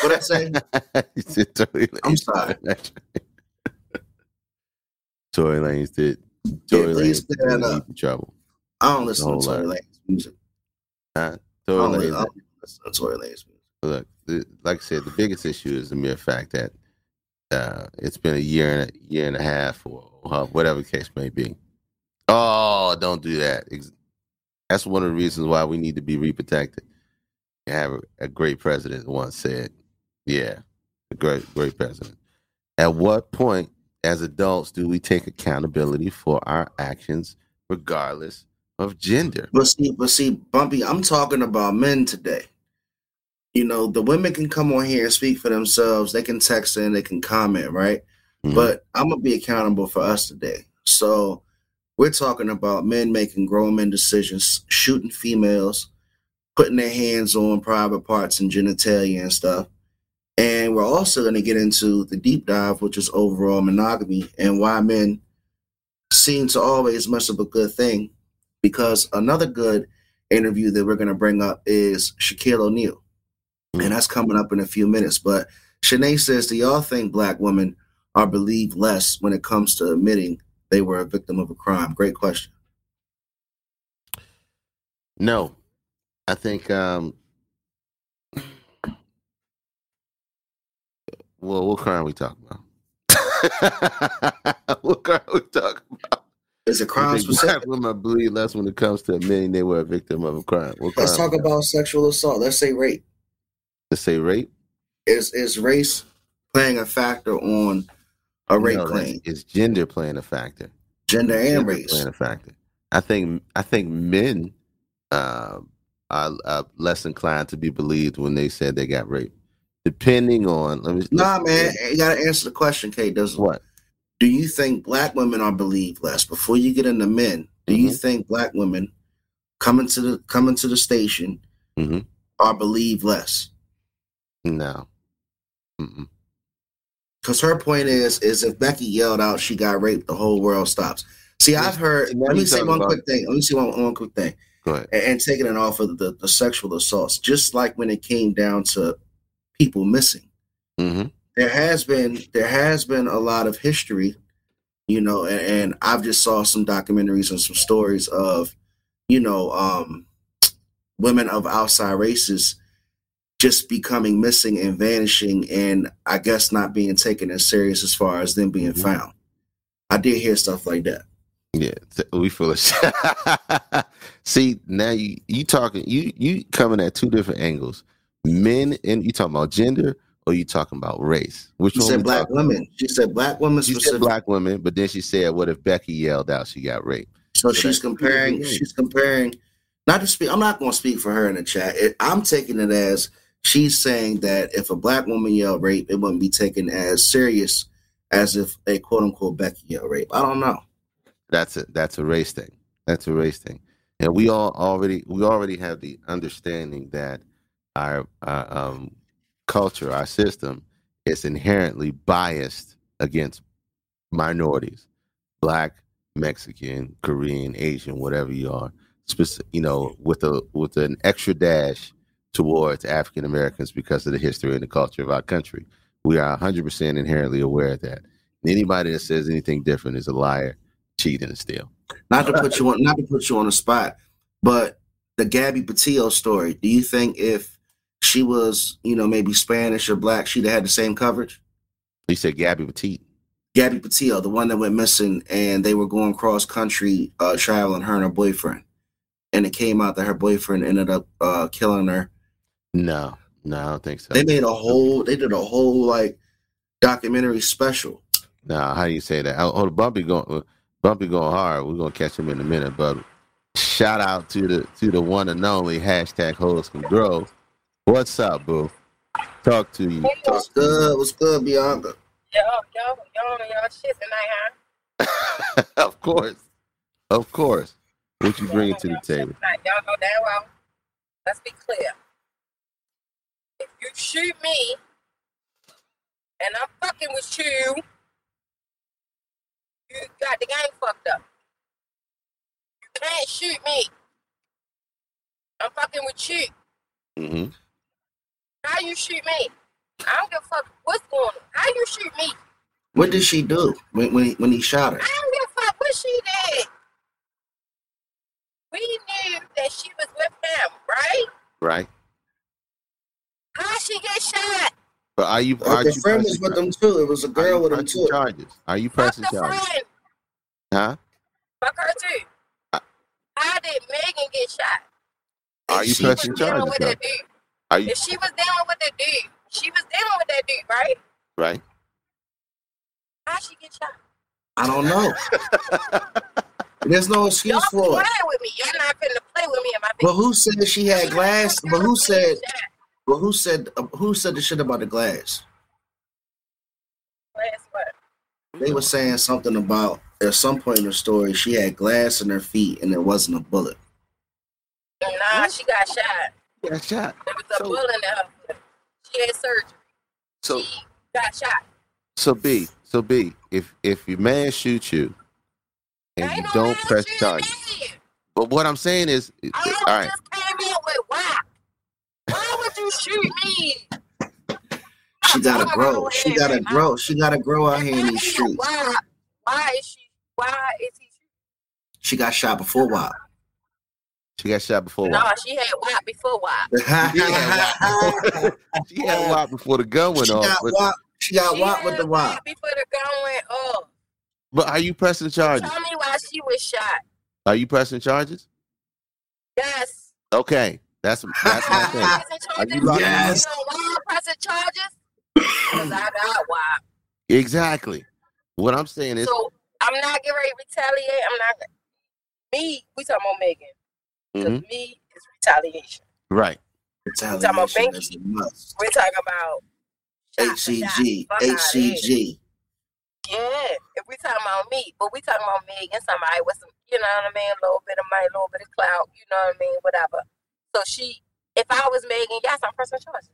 What I say? He said Tory Lane I'm sorry. Tory Lanez did. Yeah, Tory clear up. in trouble. I don't listen to Tory. Lane's music. Huh? I Tory don't, I don't Tory Lanez look, the, like I said, the biggest issue is the mere fact that uh, it's been a year and a year and a half, or uh, whatever the case may be. Oh, don't do that. That's one of the reasons why we need to be reprotected. You have a, a great president once said, "Yeah, a great, great president." At what point, as adults, do we take accountability for our actions regardless of gender. But see, but see, Bumpy, I'm talking about men today. You know, the women can come on here and speak for themselves. They can text in, they can comment, right? Mhm. But I'm gonna be accountable for us today. So we're talking about men making grown men decisions, shooting females, putting their hands on private parts and genitalia and stuff. And we're also going to get into the deep dive, which is overall monogamy and why men seem to always mess up a good thing. Because another good interview that we're going to bring up is Shaquille O'Neal. And that's coming up in a few minutes. But Shanae says, Do y'all think black women are believed less when it comes to admitting they were a victim of a crime? Great question. No, I think. um Well, what crime are we talking about? what crime are we talking about? Is it You crime think specific? Black women believe less when it comes to admitting they were a victim of a crime. What crime? Let's talk about sexual assault. Let's say rape. Let's say rape. Is is race playing a factor on a rape No, that's- claim? Is gender playing a factor? Gender and Gender race. playing a factor. I think. I think men uh, are, are less inclined to be believed when they said they got raped, depending on. Let me. Nah, let's- man, you gotta answer the question, Kate. Does What? Do you think black women are believed less? Before you get into men, do you Mhm. think black women coming to the coming to the station Mhm. are believed less? No. Mm-mm. Because her point is, is if Becky yelled out she got raped, the whole world stops. See, I've heard. Let me say one quick thing. Let me say one, one quick thing. And, and taking it off of the, the sexual assaults, just like when it came down to people missing. hmm There has been there has been a lot of history, you know, and, and I've just saw some documentaries and some stories of, you know, um, women of outside races just becoming missing and vanishing, and I guess not being taken as serious as far as them being found. I did hear stuff like that. Yeah, we of. See, now you you talking you you coming at two different angles. Men and you talking about gender or you talking about race? Which She one? said black women. She said black women She said black women, but then she said, "What if Becky yelled out she got raped?" So So she's comparing. She's comparing. Not to speak. I'm not going to speak for her in the chat. It, I'm taking it as she's saying that if a black woman yelled rape, it wouldn't be taken as serious as if a quote unquote Becky yelled rape. I don't know. That's a that's a race thing. That's a race thing, and we all already we already have the understanding that our, our um, culture, our system, is inherently biased against minorities, black, Mexican, Korean, Asian, whatever you are. Speci- you know, with a with an extra dash towards African Americans because of the history and the culture of our country. We are 100% inherently aware of that. And anybody that says anything different is a liar, cheat, and a steal. Not to put you on. Not to put you on the spot, but the Gabby Patillo story. Do you think if she was, you know, maybe Spanish or black, she'd have had the same coverage? You said Gabby Petite. Gabby Patillo, the one that went missing, and they were going cross country uh, traveling, her and her boyfriend, and it came out that her boyfriend ended up uh, killing her. No, no, I don't think so. They made a whole, they did a whole like documentary special. No, how do you say that? Oh, oh, Bumpy going, Bumpy going hard. We're gonna catch him in a minute, but shout out to the to the one and only hashtag Holes Can Grow. What's up, boo? Talk to you. Talk What's good? What's good, Bianca? Yo, yo, yo, on y'all shit tonight, huh? of course, of course. What you bringing to the table? Tonight. Y'all know damn well. Let's be clear. If you shoot me and I'm fucking with you, you got the game fucked up. You can't shoot me. I'm fucking with you. hmm How you shoot me? I don't give a fuck what's going on. How you shoot me? What did she do when when he, when he shot her? I don't give a fuck what she did. We knew that she was with him, right? Right. How she get shot? But are you? Are Her you friend was with char- them too. It was a girl with him pressing too. Charges? Are you Fuck pressing the charges? friend. Huh? Fuck her too. Uh, How did Megan get shot? Are you she pressing dealing charges? With though? that dude. Are you If she was dealing with that dude, she was dealing with that dude, right? right? How she get shot? I don't know. There's no Y'all excuse for it. playing with me. Y'all not finna play with me in my But face. who said she had glass? But who said? Shot. But who said? uh, Who said the shit about the glass? Glass what? They were saying something about at some point in the story she had glass in her feet and it wasn't a bullet. Nah, she got shot. Got shot. There was a So- bullet in her foot. She had surgery. So she got shot. so B so B if if your man shoots you and you no don't press shooting charges. But what I'm saying is, I all right, just came out with why? Why would you shoot me? She gotta I'm grow. She gotta and- grow. She gotta grow out here in these streets. Why? Why is she? Why is he? She got shot before WAP. She got shot before. No, WAP. she had WAP before WAP. she She had WAP before the gun went off. got But, WAP. She got She WAP with the WAP. before the gun went off. but are you pressing charges? Tell me why she was shot. Are you pressing charges? Yes. Okay, that's that's my thing. Pressing Are charges. you locking Yes. You know why I'm pressing charges? Because I got WAP. Exactly. What I'm saying is, So I'm not getting ready to retaliate. I'm not. Me, we talking about Megan. Because Mhm. me is retaliation. right. Retaliation is a must. We're talking about shot for HCG. shot. Fuck outta. HCG. Yeah, if we're talking about me, but we talking about Megan, somebody with some, you know what I mean, a little bit of money, a little bit of clout, you know what I mean, whatever. So she, if I was Megan, yes, I'm pressing charges.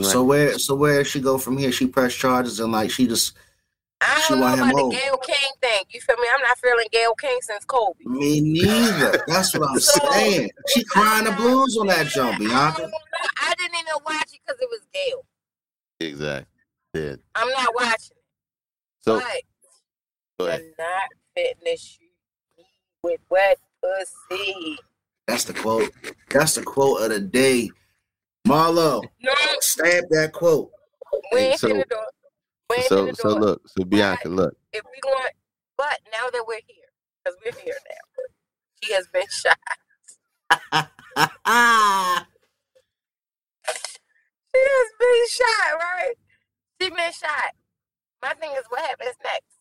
So where so where she go from here? She press charges and like she just I don't know about the. Gayle King thing. You feel me? I'm not feeling Gayle King since Kobe. me neither. That's what I'm So- saying. She crying the blues on that jump, I, Bianca. don't. I didn't even watch it because it was Gayle. Exactly. Yeah. I'm not watching it. So but go you're not fitting to shoot me with wet pussy. That's the quote. That's the quote of the day. Marlo, No, stamp that quote. we ain't so- finna do it. We ain't So so look, so Bianca, look. if we going, but now that we're here, because we're here now, she has been shot. She has been shot, right? She been shot. My thing is, what happens next?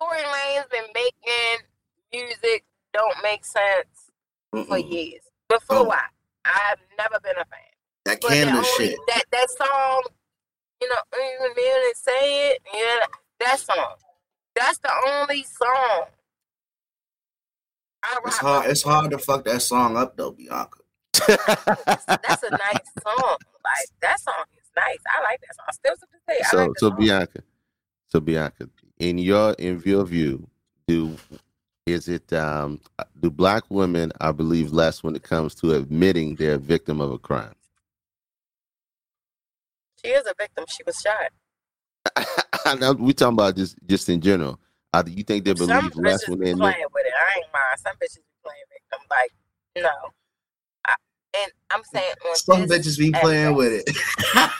Tory Lanez been making music don't make sense for Mm-mm. years. But for Oh. while, I've never been a fan. That But Canada only, shit. That that song, you know, even then and say it, yeah, that song. That's the only song. I It's hard. with. It's hard to fuck that song up though, Bianca. That's a nice song. Like that song is nice. I like that song. Still to this day, I so like the so song. Bianca, so Bianca, in your in your view, do is it um do black women I believe less when it comes to admitting they're a victim of a crime? She is a victim. She was shot. I know we talking about just just in general. Uh, do you think they Some believe less bitches when be they admit? playing with it. I ain't mind. Some bitches be playing victim. Like no. I, and I'm saying on Some this bitches be playing with it.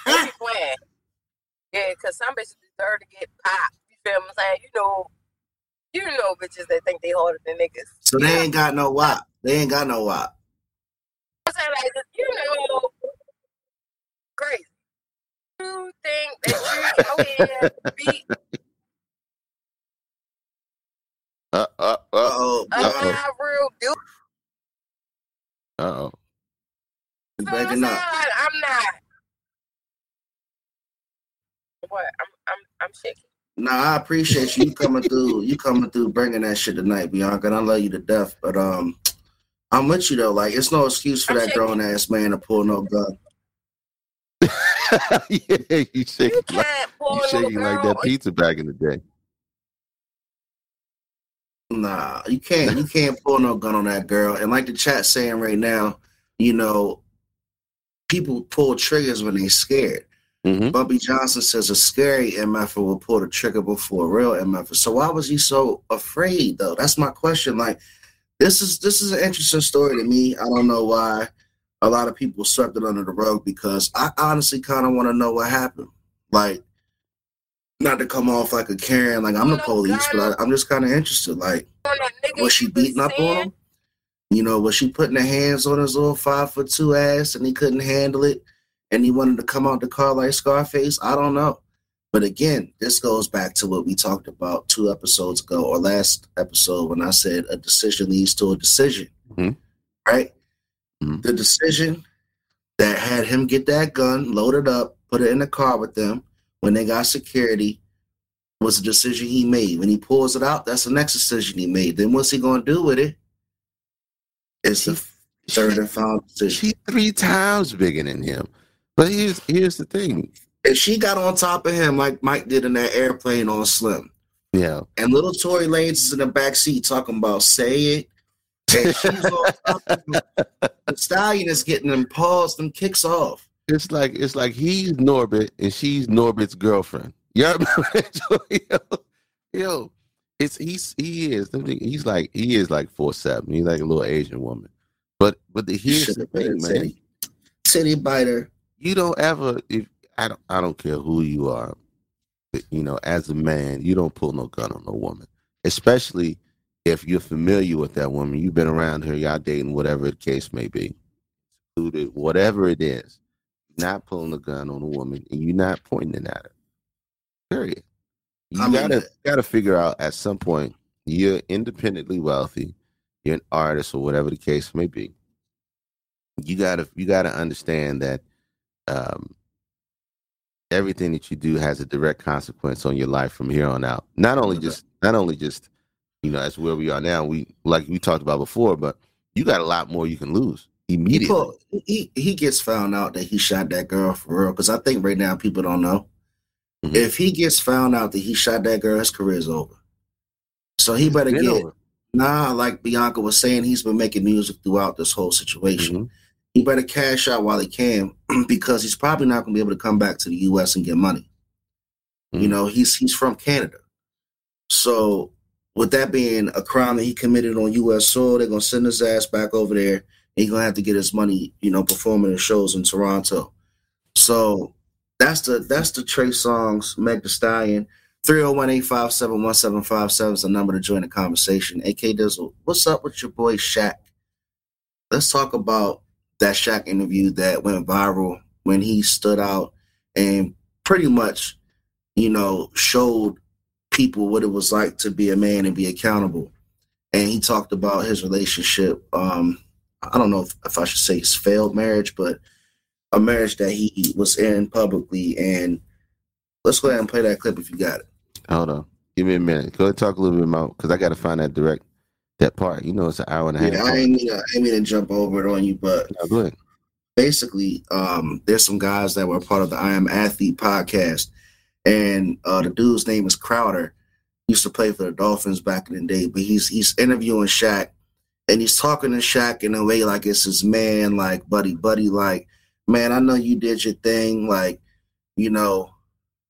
They be playing. Yeah, because some bitches deserve to get popped. You feel what I'm saying? You know, you know bitches that think they harder than niggas. so they ain't got no WAP. They ain't got no WAP. I'm saying like you know, crazy. You think that you out here beat Uh uh uh Uh-oh. a Uh-oh. live real dude? uh oh. You You know what I'm breaking saying? up. Like, I'm not. What? I'm I'm I'm shaking. Nah, I appreciate you. You coming through. You coming through, bringing that shit tonight, Bianca. And I love you to death. But um, I'm with you though. Like, it's no excuse for I'm that shaking. grown ass man to pull no gun. yeah, you You shaking like can't pull you shaking like that pizza back in the day. Nah, you can't. You can't pull no gun on that girl. And like the chat saying right now, you know, people pull triggers when they scared. hmm Bumpy Johnson says a scary MF will pull the trigger before a real MF. So why was he so afraid though? That's my question. Like this is this is an interesting story to me. I don't know why a lot of people swept it under the rug because I honestly kind of want to know what happened. Like not to come off like a Karen, like I'm the police, but I, I'm just kind of interested. Like On that nigga was she beating up on him? You know, was she putting her hands on his little five foot two ass and he couldn't handle it and he wanted to come out the car like Scarface? I don't know. But again, this goes back to what we talked about two episodes ago or last episode when I said a decision leads to a decision. Mhm. Right? Mhm. The decision that had him get that gun, loaded up, put it in the car with them when they got security was a decision he made. When he pulls it out, that's the next decision he made. Then what's he gonna do with it? It's the third and final decision. She three times bigger than him. But here's here's the thing. If she got on top of him like Mike did in that airplane on Slim, Yeah. and little Tory Lanez is in the back seat talking about say it, the stallion is getting them paws, them kicks off. It's like it's like he's Norbit and she's Norbit's girlfriend. Yeah, yo, yo, it's he's he is he's like he is like four seven. He's like a little Asian woman. But but the, here's the thing, man. titty. Titty biter. You don't ever if I don't I don't care who you are, but, you know, as a man, you don't pull no gun on no woman, especially if you're familiar with that woman. You've been around her, y'all dating, whatever the case may be, whatever it is. Not pulling a gun on a woman, and you're not pointing at her. Period. You I mean, gotta gotta figure out at some point you're independently wealthy, you're an artist or whatever the case may be. You gotta you gotta understand that um, everything that you do has a direct consequence on your life from here on out. Not only just not only just you know that's where we are now. We like we talked about before, but you got a lot more you can lose He, immediately. pull, he he gets found out that he shot that girl for real. Because I think right now people don't know. Mhm. If he gets found out that he shot that girl, his career's over. So he better get over. nah. Like Bianca was saying, he's been making music throughout this whole situation. Mhm. He better cash out while he can because he's probably not going to be able to come back to the U.S. and get money. You Mhm. know, he's he's from Canada. So with that being a crime that he committed on U.S. soil, they're gonna send his ass back over there. He's gonna have to get his money, you know, performing in shows in Toronto. So that's the that's the Trey Songz, Meg Thee Stallion. 301-857-1757 is the number to join the conversation. AK Dizzle, what's up with your boy Shaq? Let's talk about that Shaq interview that went viral when he stood out and pretty much, you know, showed people what it was like to be a man and be accountable. And he talked about his relationship. Um, I don't know if, if I should say his failed marriage, but a marriage that he was in publicly. And let's go ahead and play that clip if you got it. Hold on. Give me a minute. Go ahead and talk a little bit about because I got to find that direct that part. You know, it's an hour and a half. Yeah, I ain't mean to, I ain't mean to jump over it on you, but No, go ahead. basically, um, there's some guys that were part of the I Am Athlete podcast, and uh, the dude's name is Crowder. He used to play for the Dolphins back in the day, but he's he's interviewing Shaq, and he's talking to Shaq in a way like it's his man, like buddy, buddy, like man, I know you did your thing, like you know,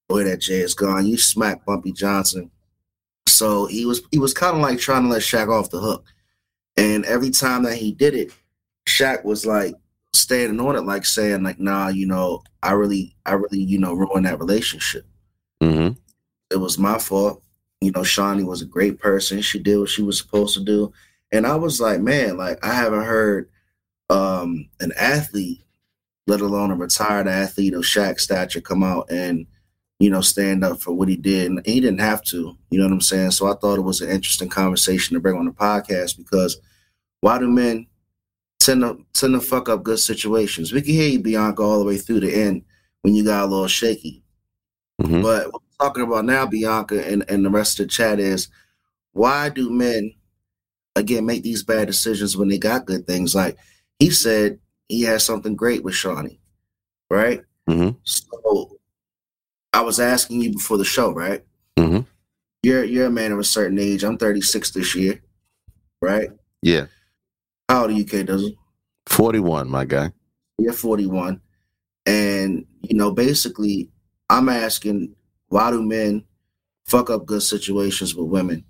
boy, that Jay is gone. You smacked Bumpy Johnson, so he was he was kind of like trying to let Shaq off the hook, and every time that he did it, Shaq was like standing on it, like saying like, nah, you know, I really, I really, you know, ruined that relationship. Mm-hmm. It was my fault. You know, Shaunie was a great person. She did what she was supposed to do. And I was like, man, like I haven't heard um an athlete, let alone a retired athlete of Shaq stature, come out and, you know, stand up for what he did. And he didn't have to, you know what I'm saying? So I thought it was an interesting conversation to bring on the podcast because why do men tend to tend to fuck up good situations? We can hear you, Bianca, all the way through the end when you got a little shaky. Mhm. But what we're talking about now, Bianca, and, and the rest of the chat is why do men again make these bad decisions when they got good things? Like he said he has something great with Shaunie, right? Mhm. So I was asking you before the show, right? Mhm. You're you're a man of a certain age. I'm 36 this year, right? Yeah. How old are you, K Dizzle? Forty-one, my guy. You're 41. And, you know, basically, I'm asking why do men fuck up good situations with women?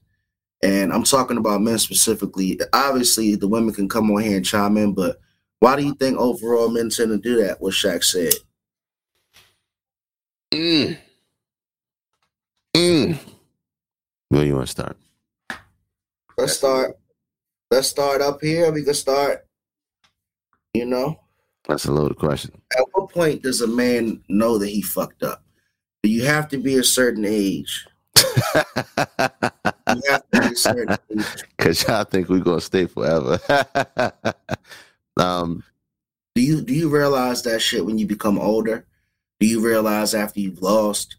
And I'm talking about men specifically. Obviously, the women can come on here and chime in, but why do you think overall men tend to do that? What Shaq said. Mm. Mm. Where you want to start? Let's start. Let's start up here. We can start. You know, That's a loaded question. at what point does a man know that he fucked up? You have to be a certain age? You have to be a certain age. Cause y'all think we're gonna stay forever. um, Do you do you realize that shit when you become older? Do you realize after you've lost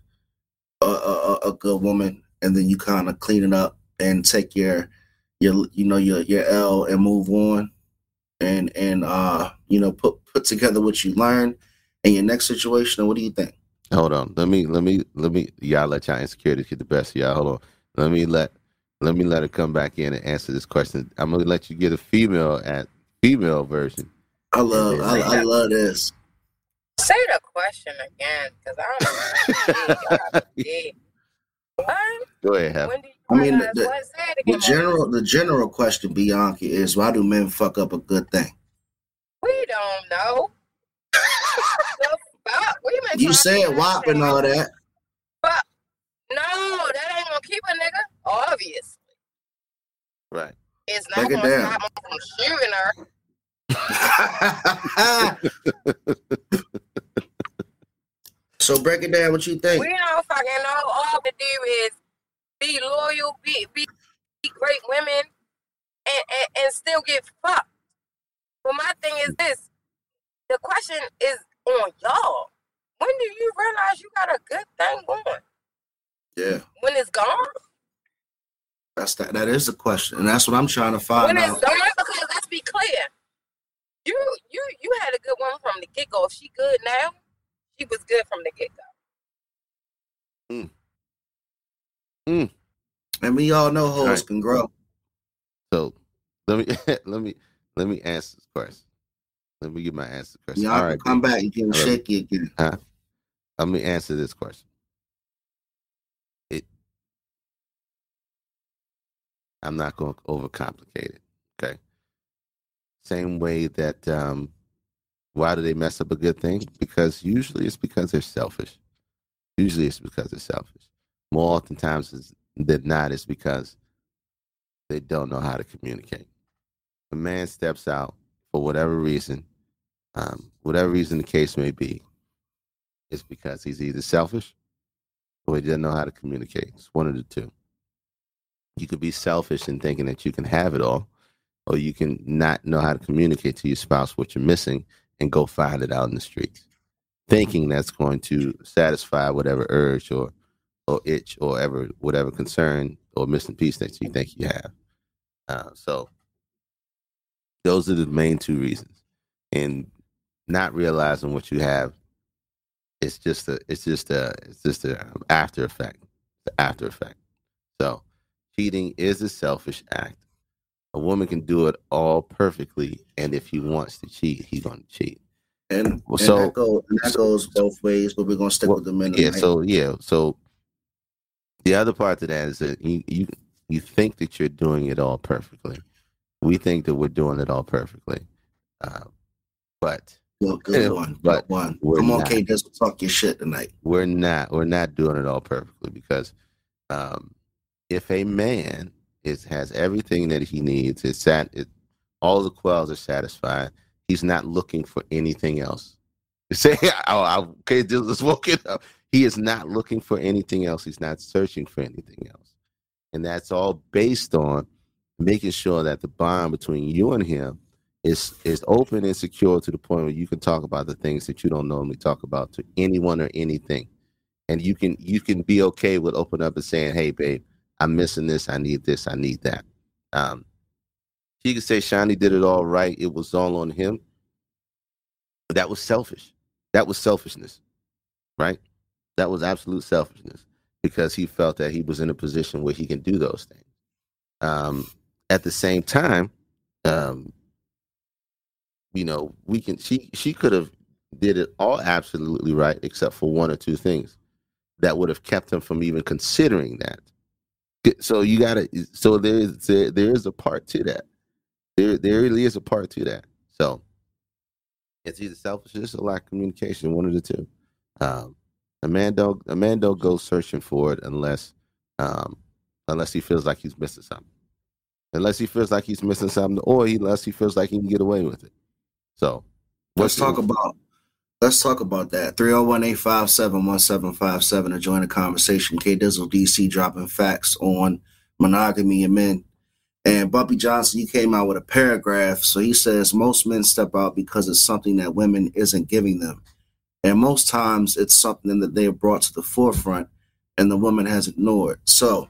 a, a, a- good woman and then you kind of clean it up and take your your you know your your L and move on and and uh you know put put together what you learned in your next situation what do you think? Hold on. Let me let me let me y'all let y'all insecurities get the best of y'all. Hold on. Let me let let me let her come back in and answer this question. I'm gonna let you get a female at female version. I love I, I love this. Say the question again, because I don't know. what? Go ahead, have When do you I mean, realize the- what? Say it The general the general question, Bianca, is why do men fuck up a good thing? We don't know. The fuck? We been You said figure WAP and all that. But no, that ain't gonna keep a nigga. Obvious. right. It's not Break it gonna down. stop him from shooting her. so break it down. What you think? We don't fucking know. All we do is be loyal, be be, be great women, and, and and still get fucked. But my thing is this: the question is on y'all. When do you realize you got a good thing going? Yeah, When it's gone? that's that. That is the question, and that's what I'm trying to find when it's out. gone, because let's be clear, you you you had a good one from the get go. If she good now, she was good from the get go. Mm. Mm. And we all know hoes Right. can grow. So let me let me let me answer this question. Let me get my answer the question. Y'all All can right, come baby. back. You can All right. shake it again. Let me answer this question. It I'm not going to overcomplicate it. Okay. Same way that um why do they mess up a good thing? Because usually it's because they're selfish. Usually it's because they're selfish. More oftentimes than not, it's because they don't know how to communicate. A man steps out for whatever reason, um, whatever reason the case may be, it's because he's either selfish or he doesn't know how to communicate. It's one of the two. You could be selfish in thinking that you can have it all, or you can not know how to communicate to your spouse what you're missing and go find it out in the streets, thinking that's going to satisfy whatever urge or or itch or ever whatever concern or missing piece that you think you have. Uh, so those are the main two reasons, and not realizing what you have it's just a it's just a it's just a um, after effect the after effect so cheating is a selfish act a woman can do it all perfectly and if he wants to cheat he's going to cheat And, Well, and so- that, go, and that goes both ways, but we're gonna stick Well, with the men. yeah tonight. so yeah so the other part to that is that you you you think that you're doing it all perfectly we think that we're doing it all perfectly uh, but Well, good Yeah, one, but good one. we're Come on. K, just talk your shit tonight. we're not we're not doing it all perfectly because um, if a man is has everything that he needs, it's sat it, all the quells are satisfied. He's not looking for anything else. Say, oh, I, okay, just woke it up. He is not looking for anything else. He's not searching for anything else, and that's all based on making sure that the bond between you and him is is open and secure to the point where you can talk about the things that you don't normally talk about to anyone or anything. And you can you can be okay with opening up and saying hey babe i'm missing this. I need this. I need that. Um she could say Shaunie did it all right. It was all on him. But that was selfish. That was selfishness right? That was absolute selfishness because he felt that he was in a position where he can do those things. Um at the same time um you know we can she she could have did it all absolutely right except for one or two things that would have kept him from even considering that. So you gotta so there is there, there is a part to that. There there really is a part to that. So it's either selfishness or lack of communication one of the two. Um a man don't a man don't go searching for it unless um unless he feels like he's missing something. Unless he feels like he's missing something or unless he feels like he can get away with it so Let's talk about Let's talk about that. 301 857 1757 to join the conversation. K Dizzle DC dropping facts on monogamy and men. And Bumpy Johnson, you came out with a paragraph. So he says most men step out because it's something that women isn't giving them. And most times it's something that they have brought to the forefront and the woman has ignored. So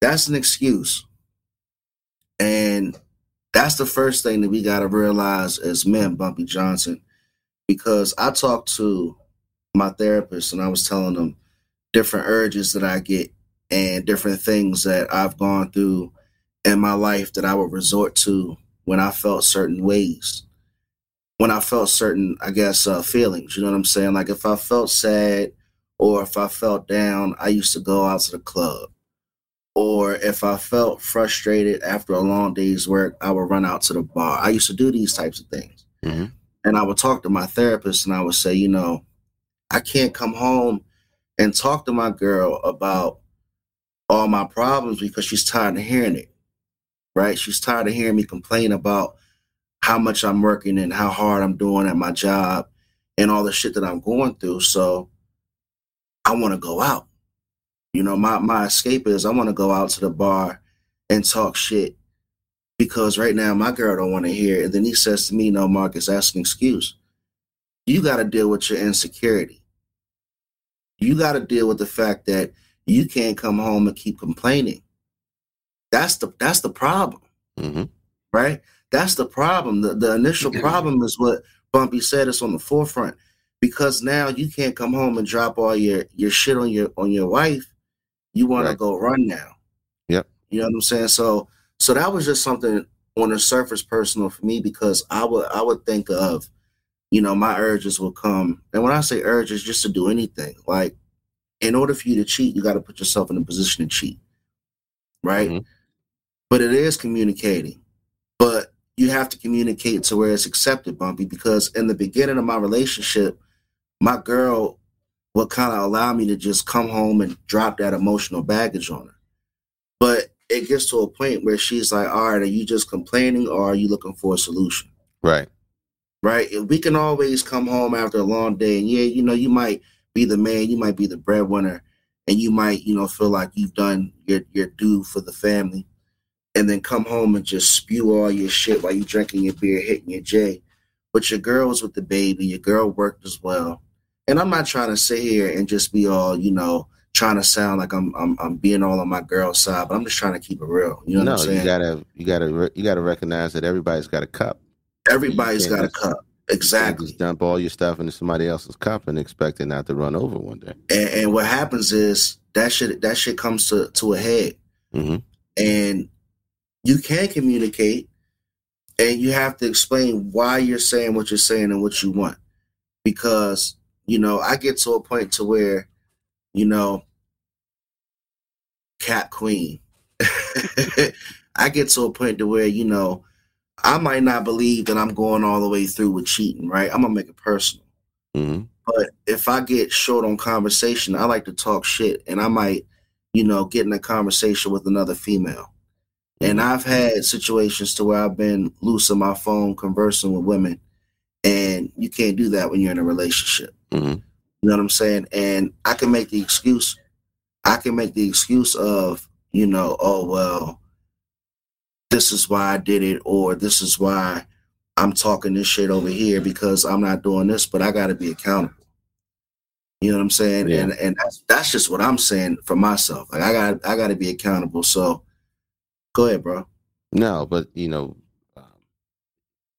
that's an excuse. And that's the first thing that we got to realize as men, Bumpy Johnson, because I talked to my therapist and I was telling them different urges that I get and different things that I've gone through in my life that I would resort to when I felt certain ways, when I felt certain, I guess, uh, feelings. You know what I'm saying? Like if I felt sad or if I felt down, I used to go out to the club. Or if I felt frustrated after a long day's work, I would run out to the bar. I used to do these types of things. Mm-hmm. And I would talk to my therapist and I would say, you know, I can't come home and talk to my girl about all my problems because she's tired of hearing it right? She's tired of hearing me complain about how much I'm working and how hard I'm doing at my job and all the shit that I'm going through. So I want to go out. You know, my my escape is I want to go out to the bar and talk shit because right now my girl don't want to hear it. And then he says to me, "No, Marcus, that's an excuse. You got to deal with your insecurity. You got to deal with the fact that you can't come home and keep complaining. That's the that's the problem, Mm-hmm. right? That's the problem. The the initial problem is what Bumpy said is on the forefront because now you can't come home and drop all your your shit on your on your wife. You want to go run now. Yep. You know what I'm saying? So so that was just something on the surface personal for me because I would I would think of, you know, my urges will come. And when I say urges, just to do anything. Like in order for you to cheat, you got to put yourself in a position to cheat. Right? Mhm. But it is communicating. But you have to communicate to where it's accepted, Bumpy, because in the beginning of my relationship, my girl would kind of allow me to just come home and drop that emotional baggage on her. But it gets to a point where she's like, all right, are you just complaining or are you looking for a solution? Right. Right? We can always come home after a long day and yeah, you know, you might be the man, you might be the breadwinner, and you might, you know, feel like you've done your your due for the family, and then come home and just spew all your shit while you drinking your beer, hitting your J. But your girl was with the baby, your girl worked as well. And I'm not trying to sit here and just be all, you know, trying to sound like I'm I'm, I'm being all on my girl's side, but I'm just trying to keep it real. You know no, what I'm saying? you gotta you gotta re- you gotta recognize that everybody's got a cup. Everybody's got a cup. Exactly. Just dump all your stuff into somebody else's cup and expect it not to run over one day. And, and what happens is that shit that shit comes to, to a head. Mm-hmm. and you can communicate and you have to explain why you're saying what you're saying and what you want because you know i get to a point to where you know cat queen i get to a point to where you know i might not believe that i'm going all the way through with cheating right i'm gonna make it personal Mm-hmm. but if I get short on conversation, I like to talk shit and I might, you know, get in a conversation with another female. And I've had situations to where I've been loose on my phone conversing with women, and you can't do that when you're in a relationship. Mm-hmm. You know what I'm saying? And I can make the excuse, I can make the excuse of, you know, oh, well, this is why I did it, or this is why I'm talking this shit over here because I'm not doing this, but I got to be accountable. You know what I'm saying? Yeah. And and that's that's just what I'm saying for myself. Like I got I got to be accountable. So go ahead, bro. No, but you know,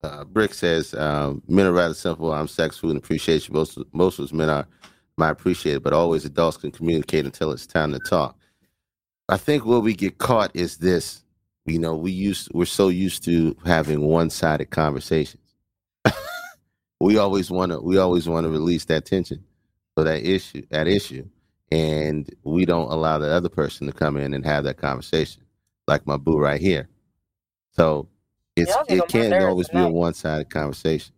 uh, Brick says um, men are rather simple. I'm sex, food, and appreciation. Most most of us men are my appreciated, but always adults can communicate until it's time to talk. I think where we get caught is this. You know, we used we're so used to having one sided conversations. we always want to we always want to release that tension for that issue that issue, and we don't allow the other person to come in and have that conversation, like my boo right here. So it's Y'all get on it can't nerves always be a one sided conversation.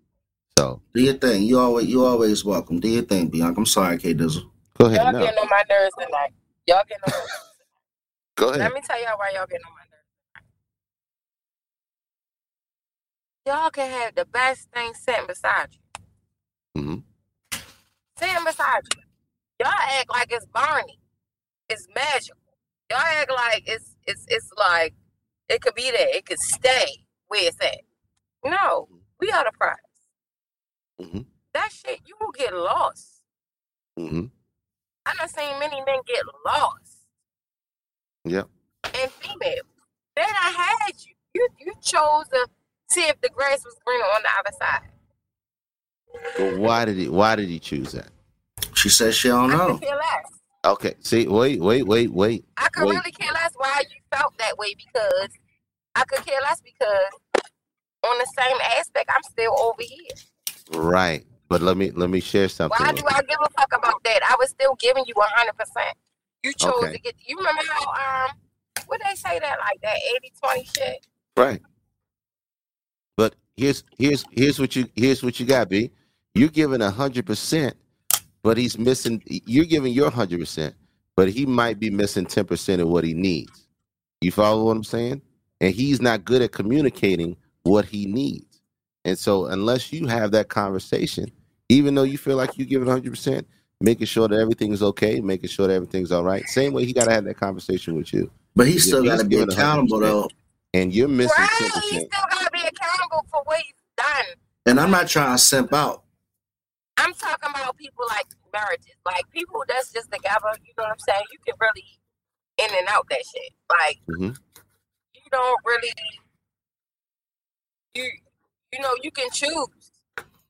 So Do your thing. You always you always welcome. Do your thing, Bianca. I'm sorry, K Dizzle. go ahead. Y'all No, getting on my nerves tonight. Y'all getting on my go ahead. Let me tell y'all why y'all getting on my nerves. Y'all can have the best thing sitting beside you. Mm-hmm. Sitting beside you. Y'all act like it's Barney. It's magical. Y'all act like it's it's it's like it could be there. It could stay where it's at. No, we are the prize. hmm That shit, you will get lost. hmm I done seen many men get lost. Yep. And female. Then I had you. You you chose to see if the grass was greener on the other side. But why did he? Why did he choose that? She said she don't know. could. Okay. See, wait, wait, wait, wait. I could Wait. really care less why you felt that way because I could care less because on the same aspect, I'm still over here. Right. But let me let me share something. Why do I give a fuck about that? I was still giving you hundred percent. You chose Okay. to get. You remember how um, what they say that like that 80-20 shit? Right. But here's here's here's what you here's what you got, B. You're giving a hundred percent, but he's missing. You're giving your hundred percent, but he might be missing ten percent of what he needs. You follow what I'm saying? And he's not good at communicating what he needs. And so, unless you have that conversation, even though you feel like you give it hundred percent, making sure that everything's okay, making sure that everything's all right. Same way he got to have that conversation with you, But he still got to be giving a hundred accountable though. and you're missing Right, ten he percent. still gotta be accountable for what he's done. And I'm not trying to simp out. I'm talking about people like marriages, like people that's just together. You know what I'm saying? You can really in and out that shit. Like Mhm. You don't really, you you know, you can choose.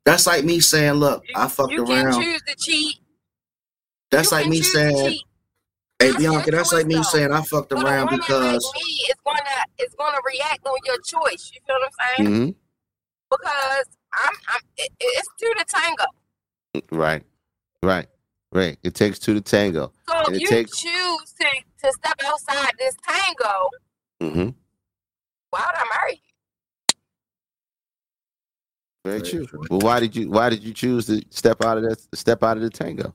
That's like me saying, "Look, You, I fucked you can around." choose to cheat. That's you like me saying, "Hey That's Bianca," that's like me though. saying I fucked But around because like me is gonna is gonna react on your choice. You feel what I'm saying? hmm Because I'm, I'm it, it's two to tango. Right, right, right. It takes two to tango. So And if it you takes- choose to to step outside this tango, hmm why would I marry you? Very Very true. true. Well, why did you why did you choose to step out of that step out of the tango?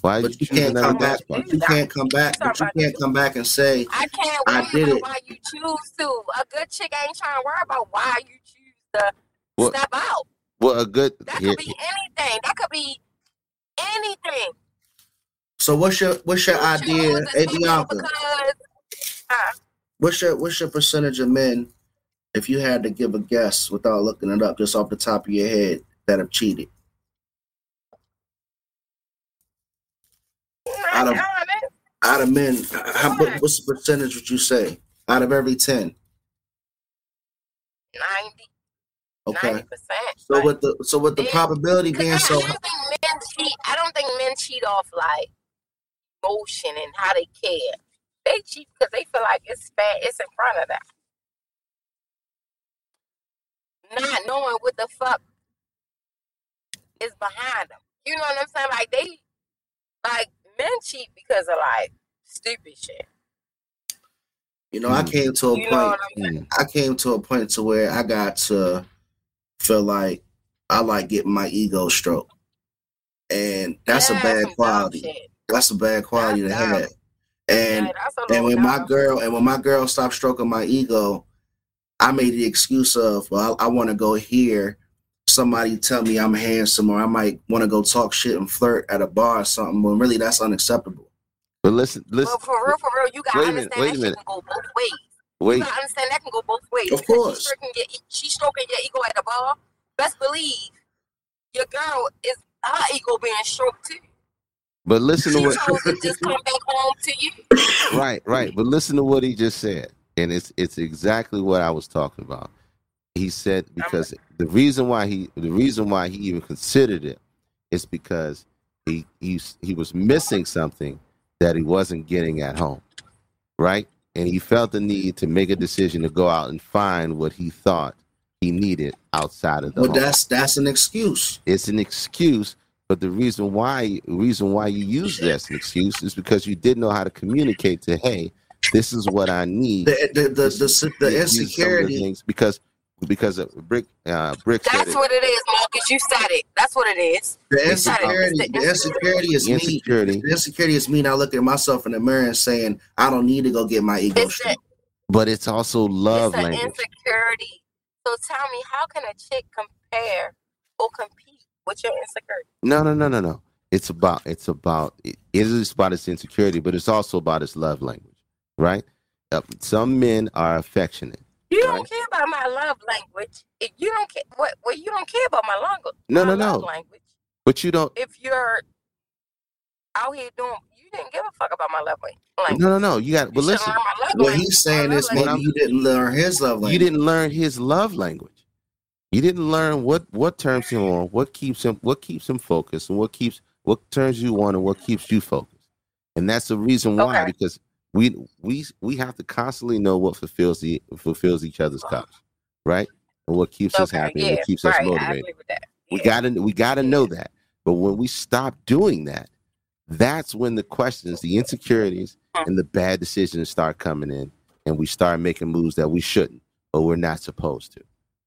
Why but you you can't come back. dance? But you can't come back. But you can't come back and say, I can't I did about it. why you choose to. A good chick ain't trying to worry about why you choose to What- step out. Well, a good That here, could be anything. That could be anything. "So what's your what's your You idea, choose to hey Bianca? Because, uh, What's your what's your percentage of men, if you had to give a guess without looking it up, just off the top of your head, that have cheated? Out of- Out of men, how, what, what's the percentage would you say? Out of every ten, 90, okay. 90%. So with the so with the probability being so, I don't think men cheat. I don't think men cheat off like emotion and how they care. They cheat because they feel like it's bad. It's in front of them, not knowing what the fuck is behind them. You know what I'm saying? Like they, like men cheat because of like stupid shit. you know, I Mm. came to a You point. I'm? I came to a point to where I got to feel like I like getting my ego stroked, and that's a bad quality. That's a bad quality to dumb. have. And Yeah, and little when my dumb. girl and when my girl stopped stroking my ego, I made the excuse of, well, I, I want to go hear somebody tell me I'm handsome, or I might want to go talk shit and flirt at a bar or something. When really that's unacceptable. But listen, listen. Well, for real, for real, you gotta Wait a minute, understand wait that shit minute. can go both ways. Wait, You gotta understand that can go both ways. Of course. She's stroking, your, she's stroking your ego at the bar. Best believe your girl is her ego being stroked too. But listen to what. just come back home to you. right, right. But listen to what he just said, and it's it's exactly what I was talking about. He said because the reason why he the reason why he even considered it is because he he he was missing something that he wasn't getting at home, right? And he felt the need to make a decision to go out and find what he thought he needed outside of the But home. that's that's an excuse. it's an excuse but the reason why reason why you use that as an excuse is because you didn't know how to communicate to hey this is what i need The the the, This the, the, these are some of the insecurity. things because because of brick uh brick That's it, what it is, Marcus. You said it. That's what it is. The insecurity, it's the the insecurity is the me. insecurity The insecurity is me now looking at myself in the mirror and saying, I don't need to go get my ego It's the, stroked. but it's also love it's the language insecurity. So tell me, how can a chick compare or compete What's your insecurity? No, no, no, no, no. It's about it's about it is about its insecurity, but it's also about its love language, right? Uh, some men are affectionate. You don't care about my love language. If you don't care, what? Well, you don't care about my language. No, my no, love no. Language. But you don't. If you're out here doing, you didn't give a fuck about my love language. No, no, no. You got. You But should listen, learn What language. he's saying My is love maybe you didn't learn his love language. you didn't learn his love language. You didn't learn what what turns him on, what keeps him, what keeps him focused, and what keeps what turns you on, and what keeps you focused. And that's the reason why, Okay. because we we we have to constantly know what fulfills the fulfills each other's cups, right? And what keeps us Okay, happy, and what keeps us right. I motivated. with. We gotta we gotta know that. But when we stop doing that, that's when the questions, the insecurities, and the bad decisions start coming in, and we start making moves that we shouldn't or we're not supposed to.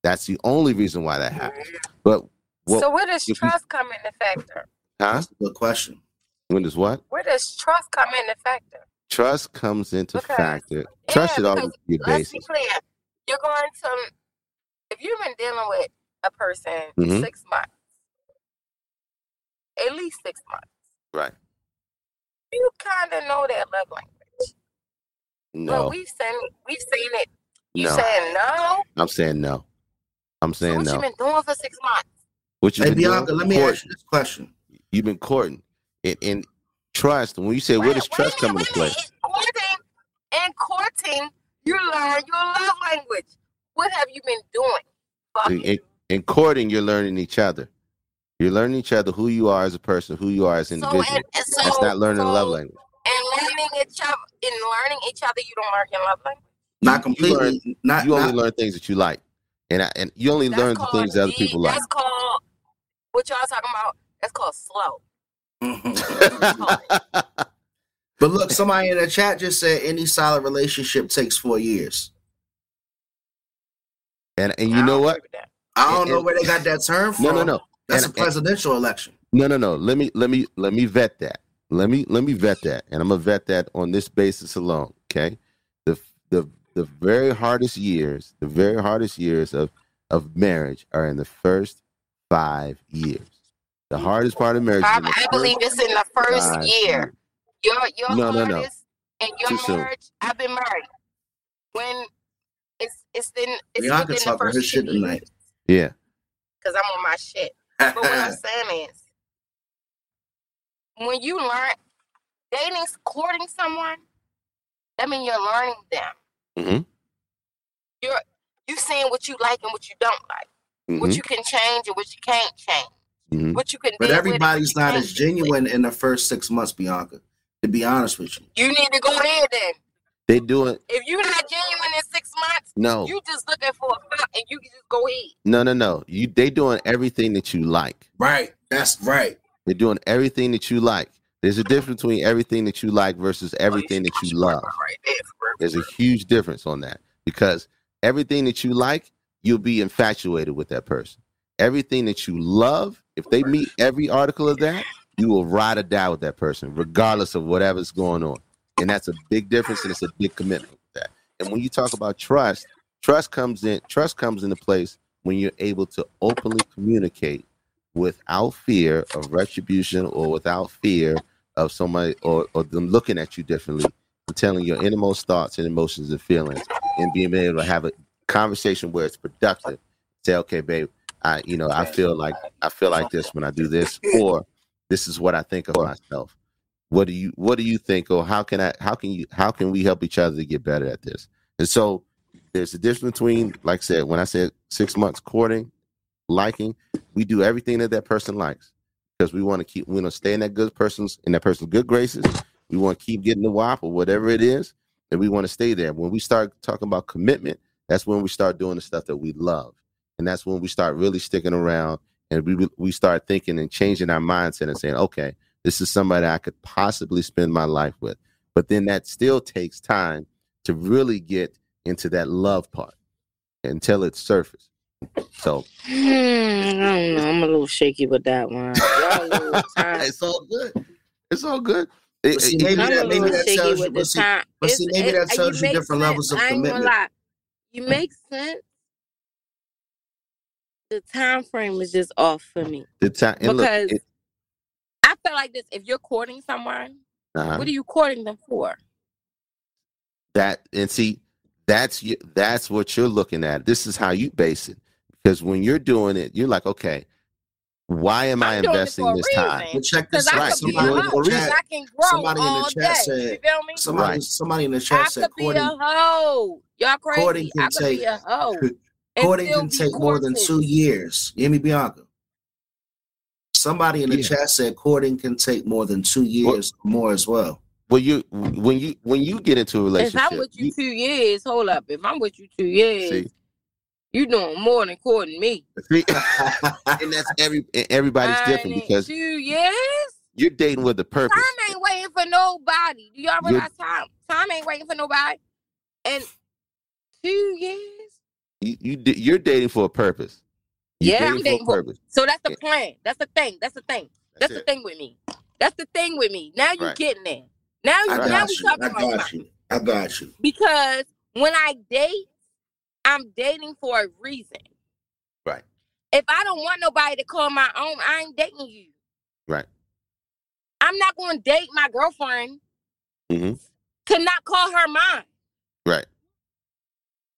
That's the only reason why that happens. But what? so where does if you- trust come into factor? huh? That's a good question. When does what? Where does trust come into factor? Trust comes into Because- factor. Trust should Yeah, always because be a Let's be clear. You're going to if you've been dealing with a person Mhm. six months, at least six months, Right. you kind of know that love language. No. But we've seen we've seen it. You No. saying no? I'm saying no. I'm So saying what you no. been doing for six months? What you Hey been doing? Let me Court- ask you this question. You've been courting. And, and trust, when you say where does trust come minute, into play? In courting, in courting, you learn your love language. What have you been doing? In, in, in courting, you're learning each other. You're learning each other who you are as a person, who you are as an So, individual. and, and so, That's not learning so, love language. And learning each other, in learning each other, you don't learn your love language. Not You completely. not You only not, learn things that you like, and I, and you only That's learn the things that other deep- people like. That's called what y'all talking about. That's called slow. but look, somebody in the chat just said any solid relationship takes four years. and and I you know what? agree with that. I don't And- know where they got that term from. No, no, no, That's And- a presidential election. no, no, no. Let me let me let me vet that. Let me let me vet that, and I'm gonna vet that on this basis alone. Okay, the the the very hardest years, the very hardest years of of marriage are in the first five years. The mm. hardest part of marriage. I, in I believe it's in the first five year. Your your No, no, no. and your Too soon. I've been married. When it's it's in it's Bianca within the talking her first shit two tonight. Yeah, because I'm on my shit. But what I'm saying is, when you learn dating, courting someone, that means you're learning them. Mhm. You're you seeing what you like and what you don't like, Mhm, what you can change and what you can't change, mhm. what you can. but deal with and what everybody's not as deal with. genuine in the first six months, Bianca. To be honest with you. You need to go there then. They do it. If you're not genuine in six months, no, you just looking for a fuck and you can just go ahead. no, no, no. You they doing everything that you like. Right. That's right. They're doing everything that you like. There's a difference between everything that you like versus everything that you love. Right there, for real. There's a huge difference on that because everything that you like, you'll be infatuated with that person. Everything that you love, if they meet every article of that, you will ride or die with that person, regardless of whatever's going on. And that's a big difference and it's a big commitment with that. And when you talk about trust, trust comes in, trust comes into place when you're able to openly communicate without fear of retribution or without fear of somebody or, or them looking at you differently and telling your innermost thoughts and emotions and feelings and being able to have a conversation where it's productive. Say, okay, babe, I you know, I feel like I feel like this when I do this, or this is what I think of myself. What do you what do you think or how can I how can you how can we help each other to get better at this? And so there's a difference between, like I said, when I said six months courting, liking, we do everything that that person likes because we want to keep we want to stay in that good person's in that person's good graces. We want to keep getting the wop or whatever it is, and we want to stay there. When we start talking about commitment, that's when we start doing the stuff that we love, and that's when we start really sticking around and we we start thinking and changing our mindset and saying, okay, this is somebody I could possibly spend my life with. But then that still takes time to really get into that love part until it's surface. So Hmm, I don't know. I'm a little shaky with that one. Y'all a time. it's all good. It's all good. It- see, it- maybe that- a maybe that tells you- but the see- but see, maybe that it- tells you different sense. levels of I ain't gonna commitment. You make sense, the time frame is just off for me The time and look, because it, I feel like this. If you're courting someone, uh-huh. what are you courting them for? that and see that's you that's what you're looking at this is how you base it because when you're doing it you're like okay why am i I'm doing it investing this reason. time But check this I out. could be Somebody in the chat, I can grow somebody in the chat said- you feel me? somebody, Right. somebody in the I chat said could be a hoe. Y'all courting crazy. can I could take be a hoe. and can be take more than two years. You Bianca? Somebody in the Yeah. chat said courting can take more than two years or more as well. well you when you when you get into a relationship, If relationship I'm with you you- two years, hold up. If I'm with you two years, see you doing more than courting me. and that's every and everybody's different because two years. you're dating with a purpose Time ain't waiting for nobody. Do y'all You're- realize time? Time ain't waiting for nobody. And two years. You, you you're dating for a purpose You're Yeah, I'm dating a for- purpose So that's the plan. That's the thing. That's the thing. That's, the thing with me. That's the thing with me. Now you Right. getting there. Now you I now got we you. talking I about got something. you. I got you. Because when I date, I'm dating for a reason. Right. If I don't want nobody to call my own, I ain't dating you. Right. I'm not going to date my girlfriend mm-hmm. to not call her mine. right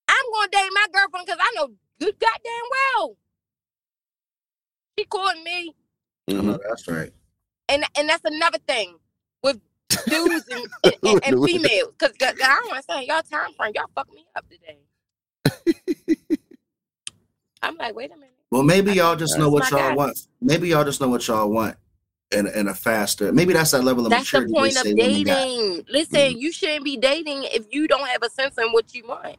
I'm going to date my girlfriend because I know good goddamn well she called me, I Mhm. know that's right. and and that's another thing with dudes and, and, and, and females. Because I don't want to say y'all time frame, y'all fuck me up today. I'm like, wait a minute. Well, maybe y'all just know what y'all guy. want. Maybe y'all just know what y'all want and in a faster. Maybe that's that level of That's the maturity. point they of say women got. dating. Listen, mm-hmm. you shouldn't be dating if you don't have a sense in what you want.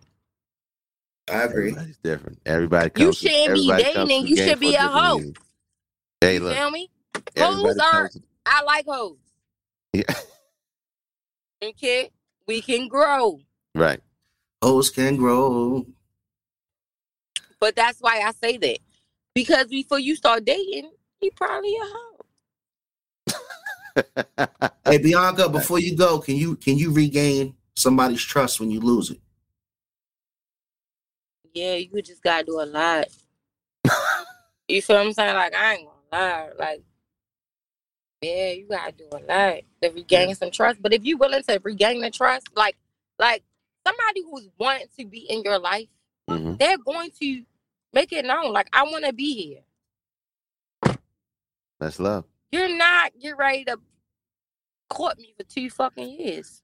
I agree. everybody's different everybody You comes to- shouldn't be everybody comes dating, you should be a different hoe. reasons. hey You look feel me? Hoes are comes- I like hoes. Yeah. Okay, we can grow, right Hoes can grow. But that's why I say that because before you start dating, he probably a hoe. Hey Bianca, before you go, can you can you regain somebody's trust when you lose it? Yeah, you just gotta do a lot. you feel what I'm saying? Like I ain't gonna lie, like. Yeah, you gotta do a lot to regain some trust. But if you're willing to regain the trust, like, like somebody who's wanting to be in your life, hmm they're going to make it known. Like, I want to be here. that's love You're not. You're ready to court me for two fucking years.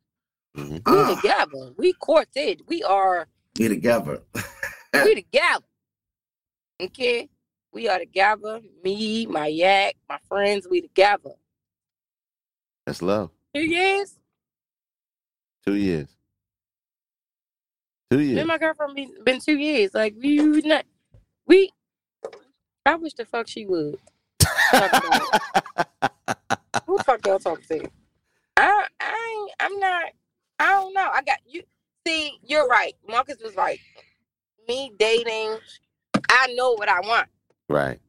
hmm We together. We courted. We are. be together. We together. Okay. We are together. Me, my yak, my friends. We together. that's love Two years. two years two Me years and my girlfriend been, been two years. Like we not. We. I wish the fuck she would. Who the fuck y'all talking to? I, I ain't, I'm not. I don't know. I got you. See, you're right. Marcus was right. Me dating, I know what I want. right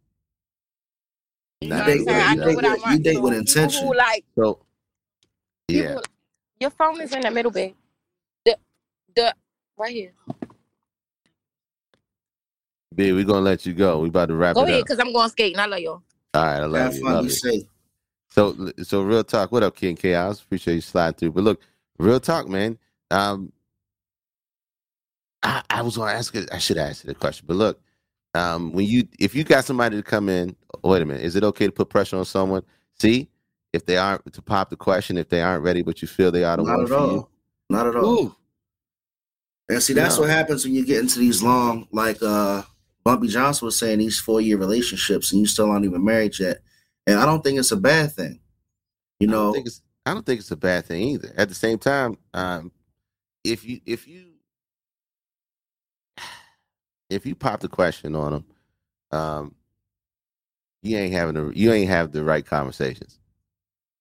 You Nah, know You what I'm date? I with- know you what I want. you date So with intention. Like so yeah people, your phone is in the middle, babe. The the right here. B, we're gonna let you go. We about to wrap Go it ahead, up. cause I'm going skating. I love y'all. All right, I love Have you. fun. Love you. safe. So, so real talk. What up, King Chaos? Appreciate you sliding through. But look, real talk, man. Um, I, I was gonna ask. it- I should ask you the question. But look, um, when you if you got somebody to come in, wait a minute. Is it okay to put pressure on someone? See, if they aren't to pop the question, if they aren't ready, but you feel they are the Not at for all. Not at all. Ooh, And see, that's No. what happens when you get into these long, like uh Bumpy Johnson was saying, these four year relationships, and you still aren't even married yet. And I don't think it's a bad thing. You I don't know, think it's I don't think it's a bad thing either. At the same time, um, if you if you if you pop the question on them, um, you ain't having the you ain't have the right conversations.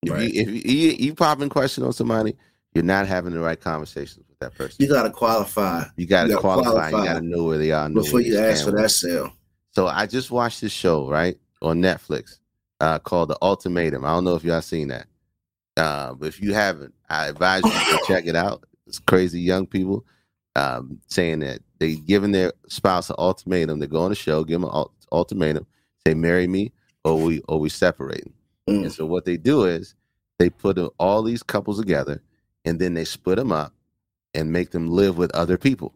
If you if you, you, you popping question on somebody, you're not having the right conversations that person. you got to qualify You got to you gotta qualify. You got to know where they are. Before you ask for that sale. so I just watched this show right on Netflix uh, called The Ultimatum. I don't know if y'all seen that, uh, but if you haven't, I advise you to check it out. It's crazy young people um, saying that they giving their spouse an ultimatum They go on the show, give them an ultimatum: say, marry me, or we or we separating. Mm. And so what they do is they put all these couples together, and then they split them up and make them live with other people,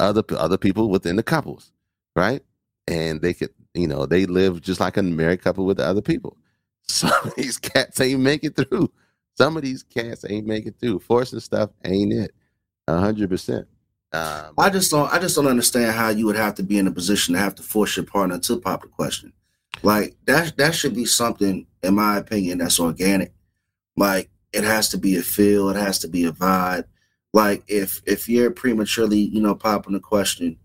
other other people within the couples, right? And they could, you know, they live just like a married couple with the other people. Some of these cats ain't make it through. Some of these cats ain't make it through. Forcing stuff ain't it. Hundred percent. Um, I just don't. I just don't understand how you would have to be in a position to have to force your partner to pop the question. Like that. That should be something, in my opinion, that's organic. Like it has to be a feel. It has to be a vibe. Like if if you're prematurely, you know, popping the question,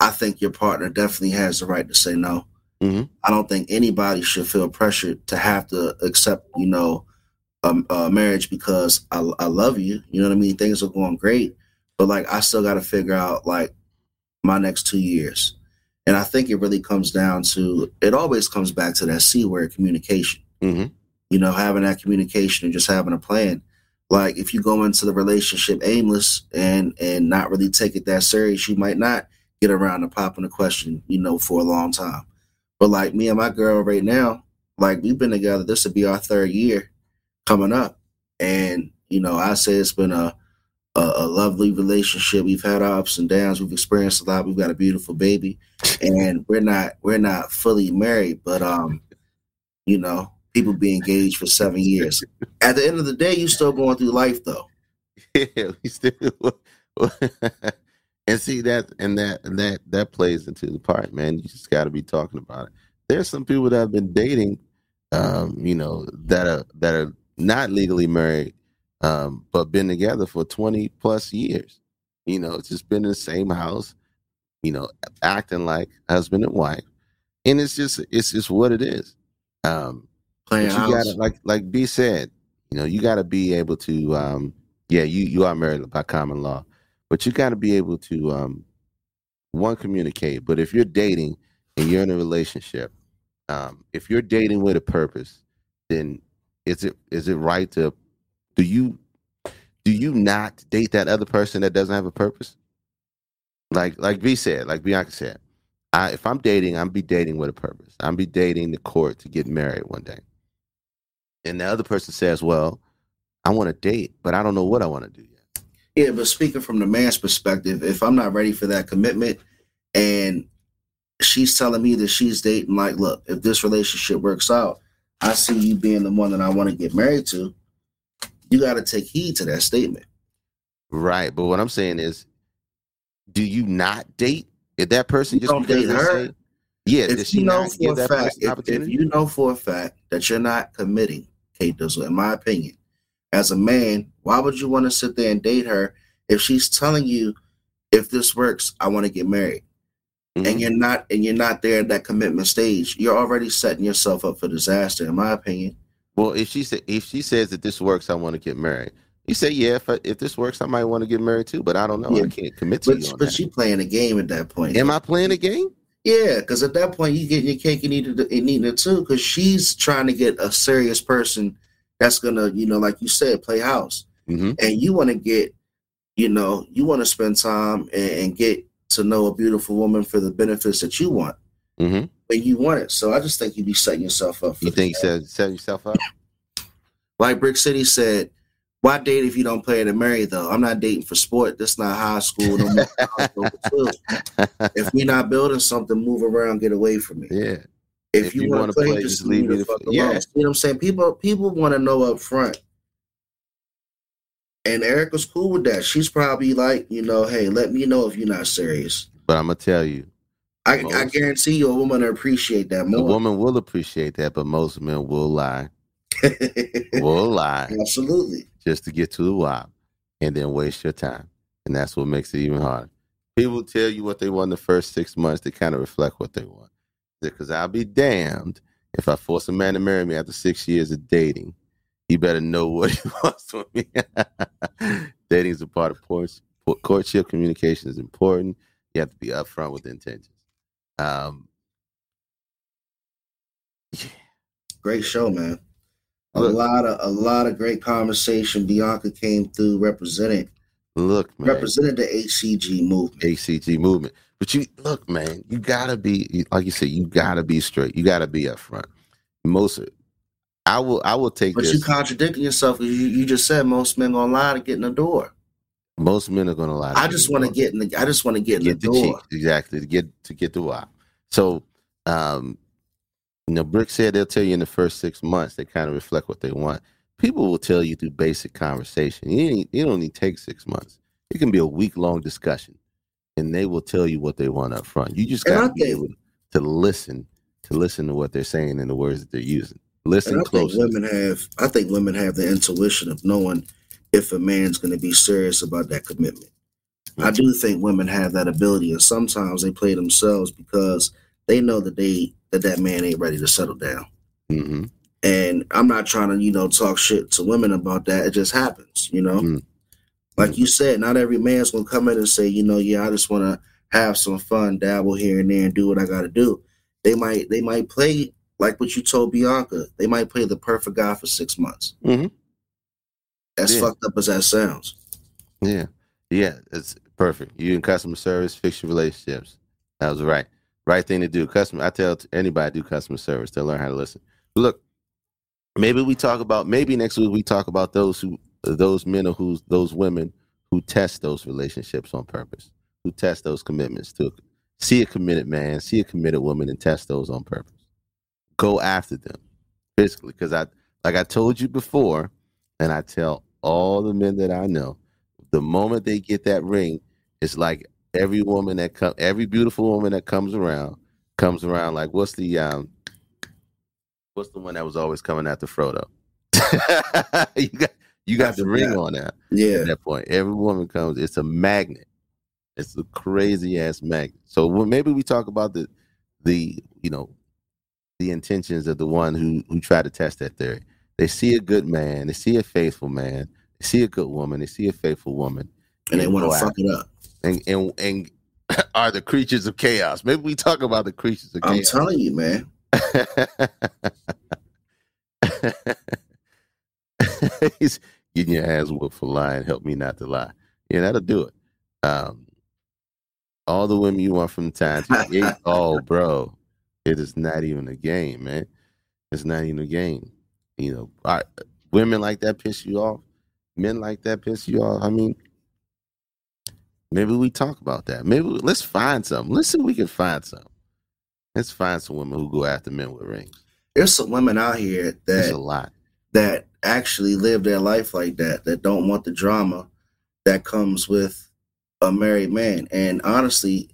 I think your partner definitely has the right to say no. Mhm. I don't think anybody should feel pressured to have to accept, you know, a, a marriage because I, I love you. You know what I mean? Things are going great, but like I still got to figure out like my next two years. And I think it really comes down to it. Always comes back to that c word, communication. mhm. You know, having that communication and just having a plan. Like if you go into the relationship aimless and and not really take it that serious, you might not get around to popping the question. You know, for a long time. But like me and my girl right now, like we've been together. This would be our third year coming up, and you know, I say it's been a, a a lovely relationship. We've had ups and downs. We've experienced a lot. We've got a beautiful baby, and we're not we're not fully married, but um, you know, people be engaged for seven years. At the end of the day, you still going through life though. yeah, we still. and see that, and that, and that, that plays into the part, man. You just got to be talking about it. There's some people that have been dating, um, you know, that are that are not legally married, um, but been together for 20 plus years. You know, it's just been in the same house, you know, acting like husband and wife, and it's just it's just what it is. Um, Playing but you house. gotta like like B said, you know, you gotta be able to um yeah, you you are married by common law, but you gotta be able to um one communicate. But if you're dating and you're in a relationship, um, if you're dating with a purpose, then is it is it right to do you do you not date that other person that doesn't have a purpose? Like like V said, like Bianca said, I if I'm dating, I'm be dating with a purpose. I'm be dating the court to get married one day. And the other person says, Well, I want to date, but I don't know what I want to do yet. Yeah, but speaking from the man's perspective, if I'm not ready for that commitment and she's telling me that she's dating, like, look, if this relationship works out, I see you being the one that I want to get married to, you got to take heed to that statement. Right. But what I'm saying is, do you not date? If that person You just don't date her. say, yeah, If she you know not for a fact, if, if you know for a fact that you're not committing, Kate Dizzle, in my opinion, as a man, why would you want to sit there and date her if she's telling you, if this works, I want to get married? Mhm. and you're not and you're not there at that commitment stage, you're already setting yourself up for disaster, in my opinion. Well, if she said if she says that this works, I want to get married. You say, yeah, if I, if this works, I might want to get married too, but I don't know. Yeah. I can't commit to But you but that. you playing a game at that point. Am I playing a game? Yeah, because at that point you get your cake and eating it and eating it too. Because she's trying to get a serious person that's gonna, you know, like you said, play house, hmm and you want to get, you know, you want to spend time and, and get to know a beautiful woman for the benefits that you want hmm when you want it. So I just think you'd be setting yourself up. For You think disaster. set set yourself up? like Brick City said, why date if you don't play to marry though? I'm not dating for sport. This not high school. No more if we not building something, move around, get away from me. yeah. If, If you, you want to play, play, just leave me the fuck alone. yeah. You know what I'm saying? People people want to know up front. And Erica's cool with that. She's probably like, you know, hey, let me know if you're not serious. But I'm gonna tell you, I, I guarantee you a woman will appreciate that a woman will appreciate that, but most men will lie, will lie Absolutely. just to get to the wop and then waste your time. And that's what makes it even harder. People tell you what they want the first six months to kind of reflect what they want. Because I'll be damned if I force a man to marry me after six years of dating. He better know what he wants from me. dating is a part of course, courtship. Communication is important. You have to be upfront with intentions. Um, yeah. Great show, man. A Look. lot of a lot of great conversation. Bianca came through representing look, man. represented the HCG movement. ACG movement. But you look, man, you gotta be like you said, you gotta be straight. You gotta be upfront. Most I will I will take But this. you contradicting yourself because you, you just said most men gonna lie to get in the door. most men are gonna lie. I just want to get in the I just want to get in get the the door. cheek exactly to get to get the why. So, um, you know, Brick said they'll tell you in the first six months they kind of reflect what they want. People will tell you through basic conversation. You don't need take six months. It can be a week long discussion, and they will tell you what they want up front. You just got to be able to listen to listen to what they're saying and the words that they're using. Listen And I think closely. women have I think women have the intuition of knowing if a man's going to be serious about that commitment. I do think women have that ability, and sometimes they play themselves because they know that they that that man ain't ready to settle down. hmm And I'm not trying to you know talk shit to women about that. It just happens, you know. Mm. Like you said, not every man's gonna come in and say, you know, yeah, I just want to have some fun, dabble here and there, and do what I got to do. They might they might play like what you told Bianca. They might play the perfect guy for six months. Mhm. As Yeah. fucked up as that sounds. Yeah. Yeah. It's perfect. You in customer service, fix your relationships. That was right. Right thing to do. Customer I tell anybody do customer service. They'll learn how to listen. Look, maybe we talk about maybe next week we talk about those who those men or who's those women who test those relationships on purpose, who test those commitments to see a committed man, see a committed woman and test those on purpose. Go after them physically. Because I like I told you before, and I tell all the men that I know, the moment they get that ring, it's like every woman that come, every beautiful woman that comes around, comes around like what's the um, what's the one that was always coming after Frodo? you got you got the ring on that Yeah. at that point. Every woman comes, it's a magnet. It's a crazy ass magnet. So well, maybe we talk about the the you know the intentions of the one who who try to test that theory. They see a good man, they see a faithful man, they see a good woman, they see a faithful woman, And they want to fuck it up. And and and are the creatures of chaos. Maybe we talk about the creatures of I'm chaos. telling you, man. He's getting your ass whooped for lying. Help me not to lie. Yeah, that'll do it. Um, all the women you want from the time to eight. Oh, bro, it is not even a game, man. It's not even a game. You know, I, women like that piss you off. Men like that piss you off. I mean, maybe we talk about that. Maybe we- let's find some. Let's see if we can find some. Let's find some women who go after men with rings. There's some women out here There's that a lot. that actually live their life like that, that don't want the drama that comes with a married man. And honestly,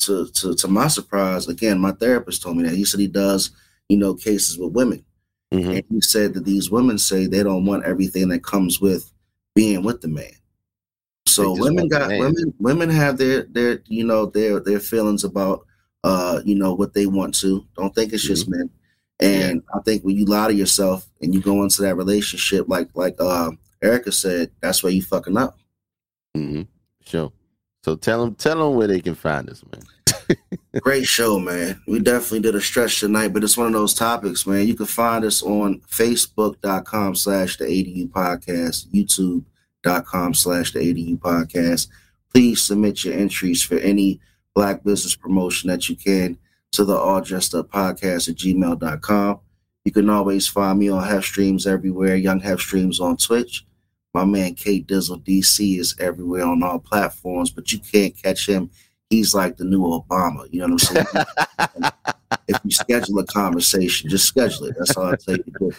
to to to my surprise, again, my therapist told me that he said he does, you know, cases with women, Mhm. and he said that these women say they don't want everything that comes with being with the man. So women got man. women women have their their you know their their feelings about uh you know what they want to. Don't think it's just Mm-hmm. men. And I think when you lie to yourself and you go into that relationship, like like uh, Erica said, that's where you fucking up. Mm-hmm. Sure. So tell them, tell them where they can find us, man. Great show, man. We definitely did a stretch tonight, but it's one of those topics, man. You can find us on Facebook.com slash the ADU podcast, YouTube.com slash the ADU podcast. Please submit your entries for any black business promotion that you can to the all dressed up podcast at gmail.com. You can always find me on Hef Streams everywhere, Young Hef Streams on Twitch. My man Kate Dizzle DC is everywhere on all platforms, but you can't catch him. He's like the new Obama. You know what I'm saying? if you schedule a conversation, just schedule it. That's all I tell you to do.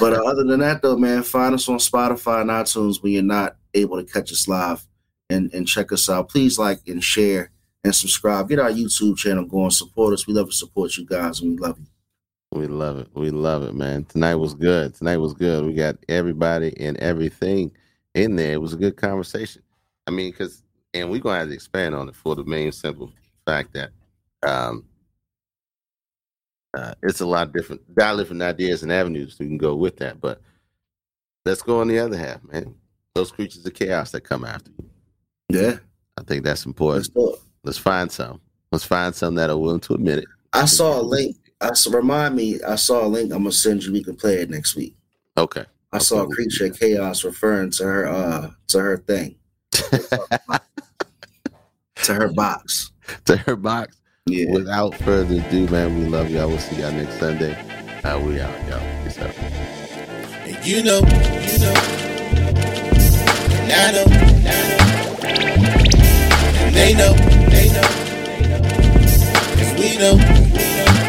But uh, other than that, though, man, find us on Spotify and iTunes when you're not able to catch us live and, and check us out. Please like and share and subscribe. Get our YouTube channel going. Support us. We love to support you guys and we love you. We love it. We love it, man. Tonight was good. Tonight was good. We got everybody and everything in there. It was a good conversation. I mean, because, and we're to have to expand on it for the main simple fact that um, uh, it's a lot of different, lot of different ideas and avenues we can go with that. But let's go on the other half, man. Those creatures of chaos that come after you. Yeah. I think that's Let's important. Let's find some. Let's find some that are willing to admit it. I saw a link. I remind me. I saw a link. I'm gonna send you. We can play it next week. Okay. I saw a Creature of Chaos referring to her uh to her thing. to her box. to her box. Yeah. Without further ado, man, we love y'all. We'll see y'all next Sunday. Uh, we out, y'all. Peace out. And you know, you know, and I know, and I know, and they know, they know, and we know,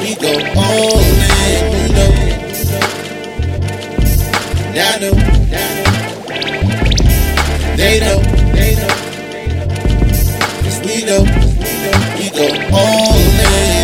we go all in. You know, and I know, and they know, they know, cause we know go on.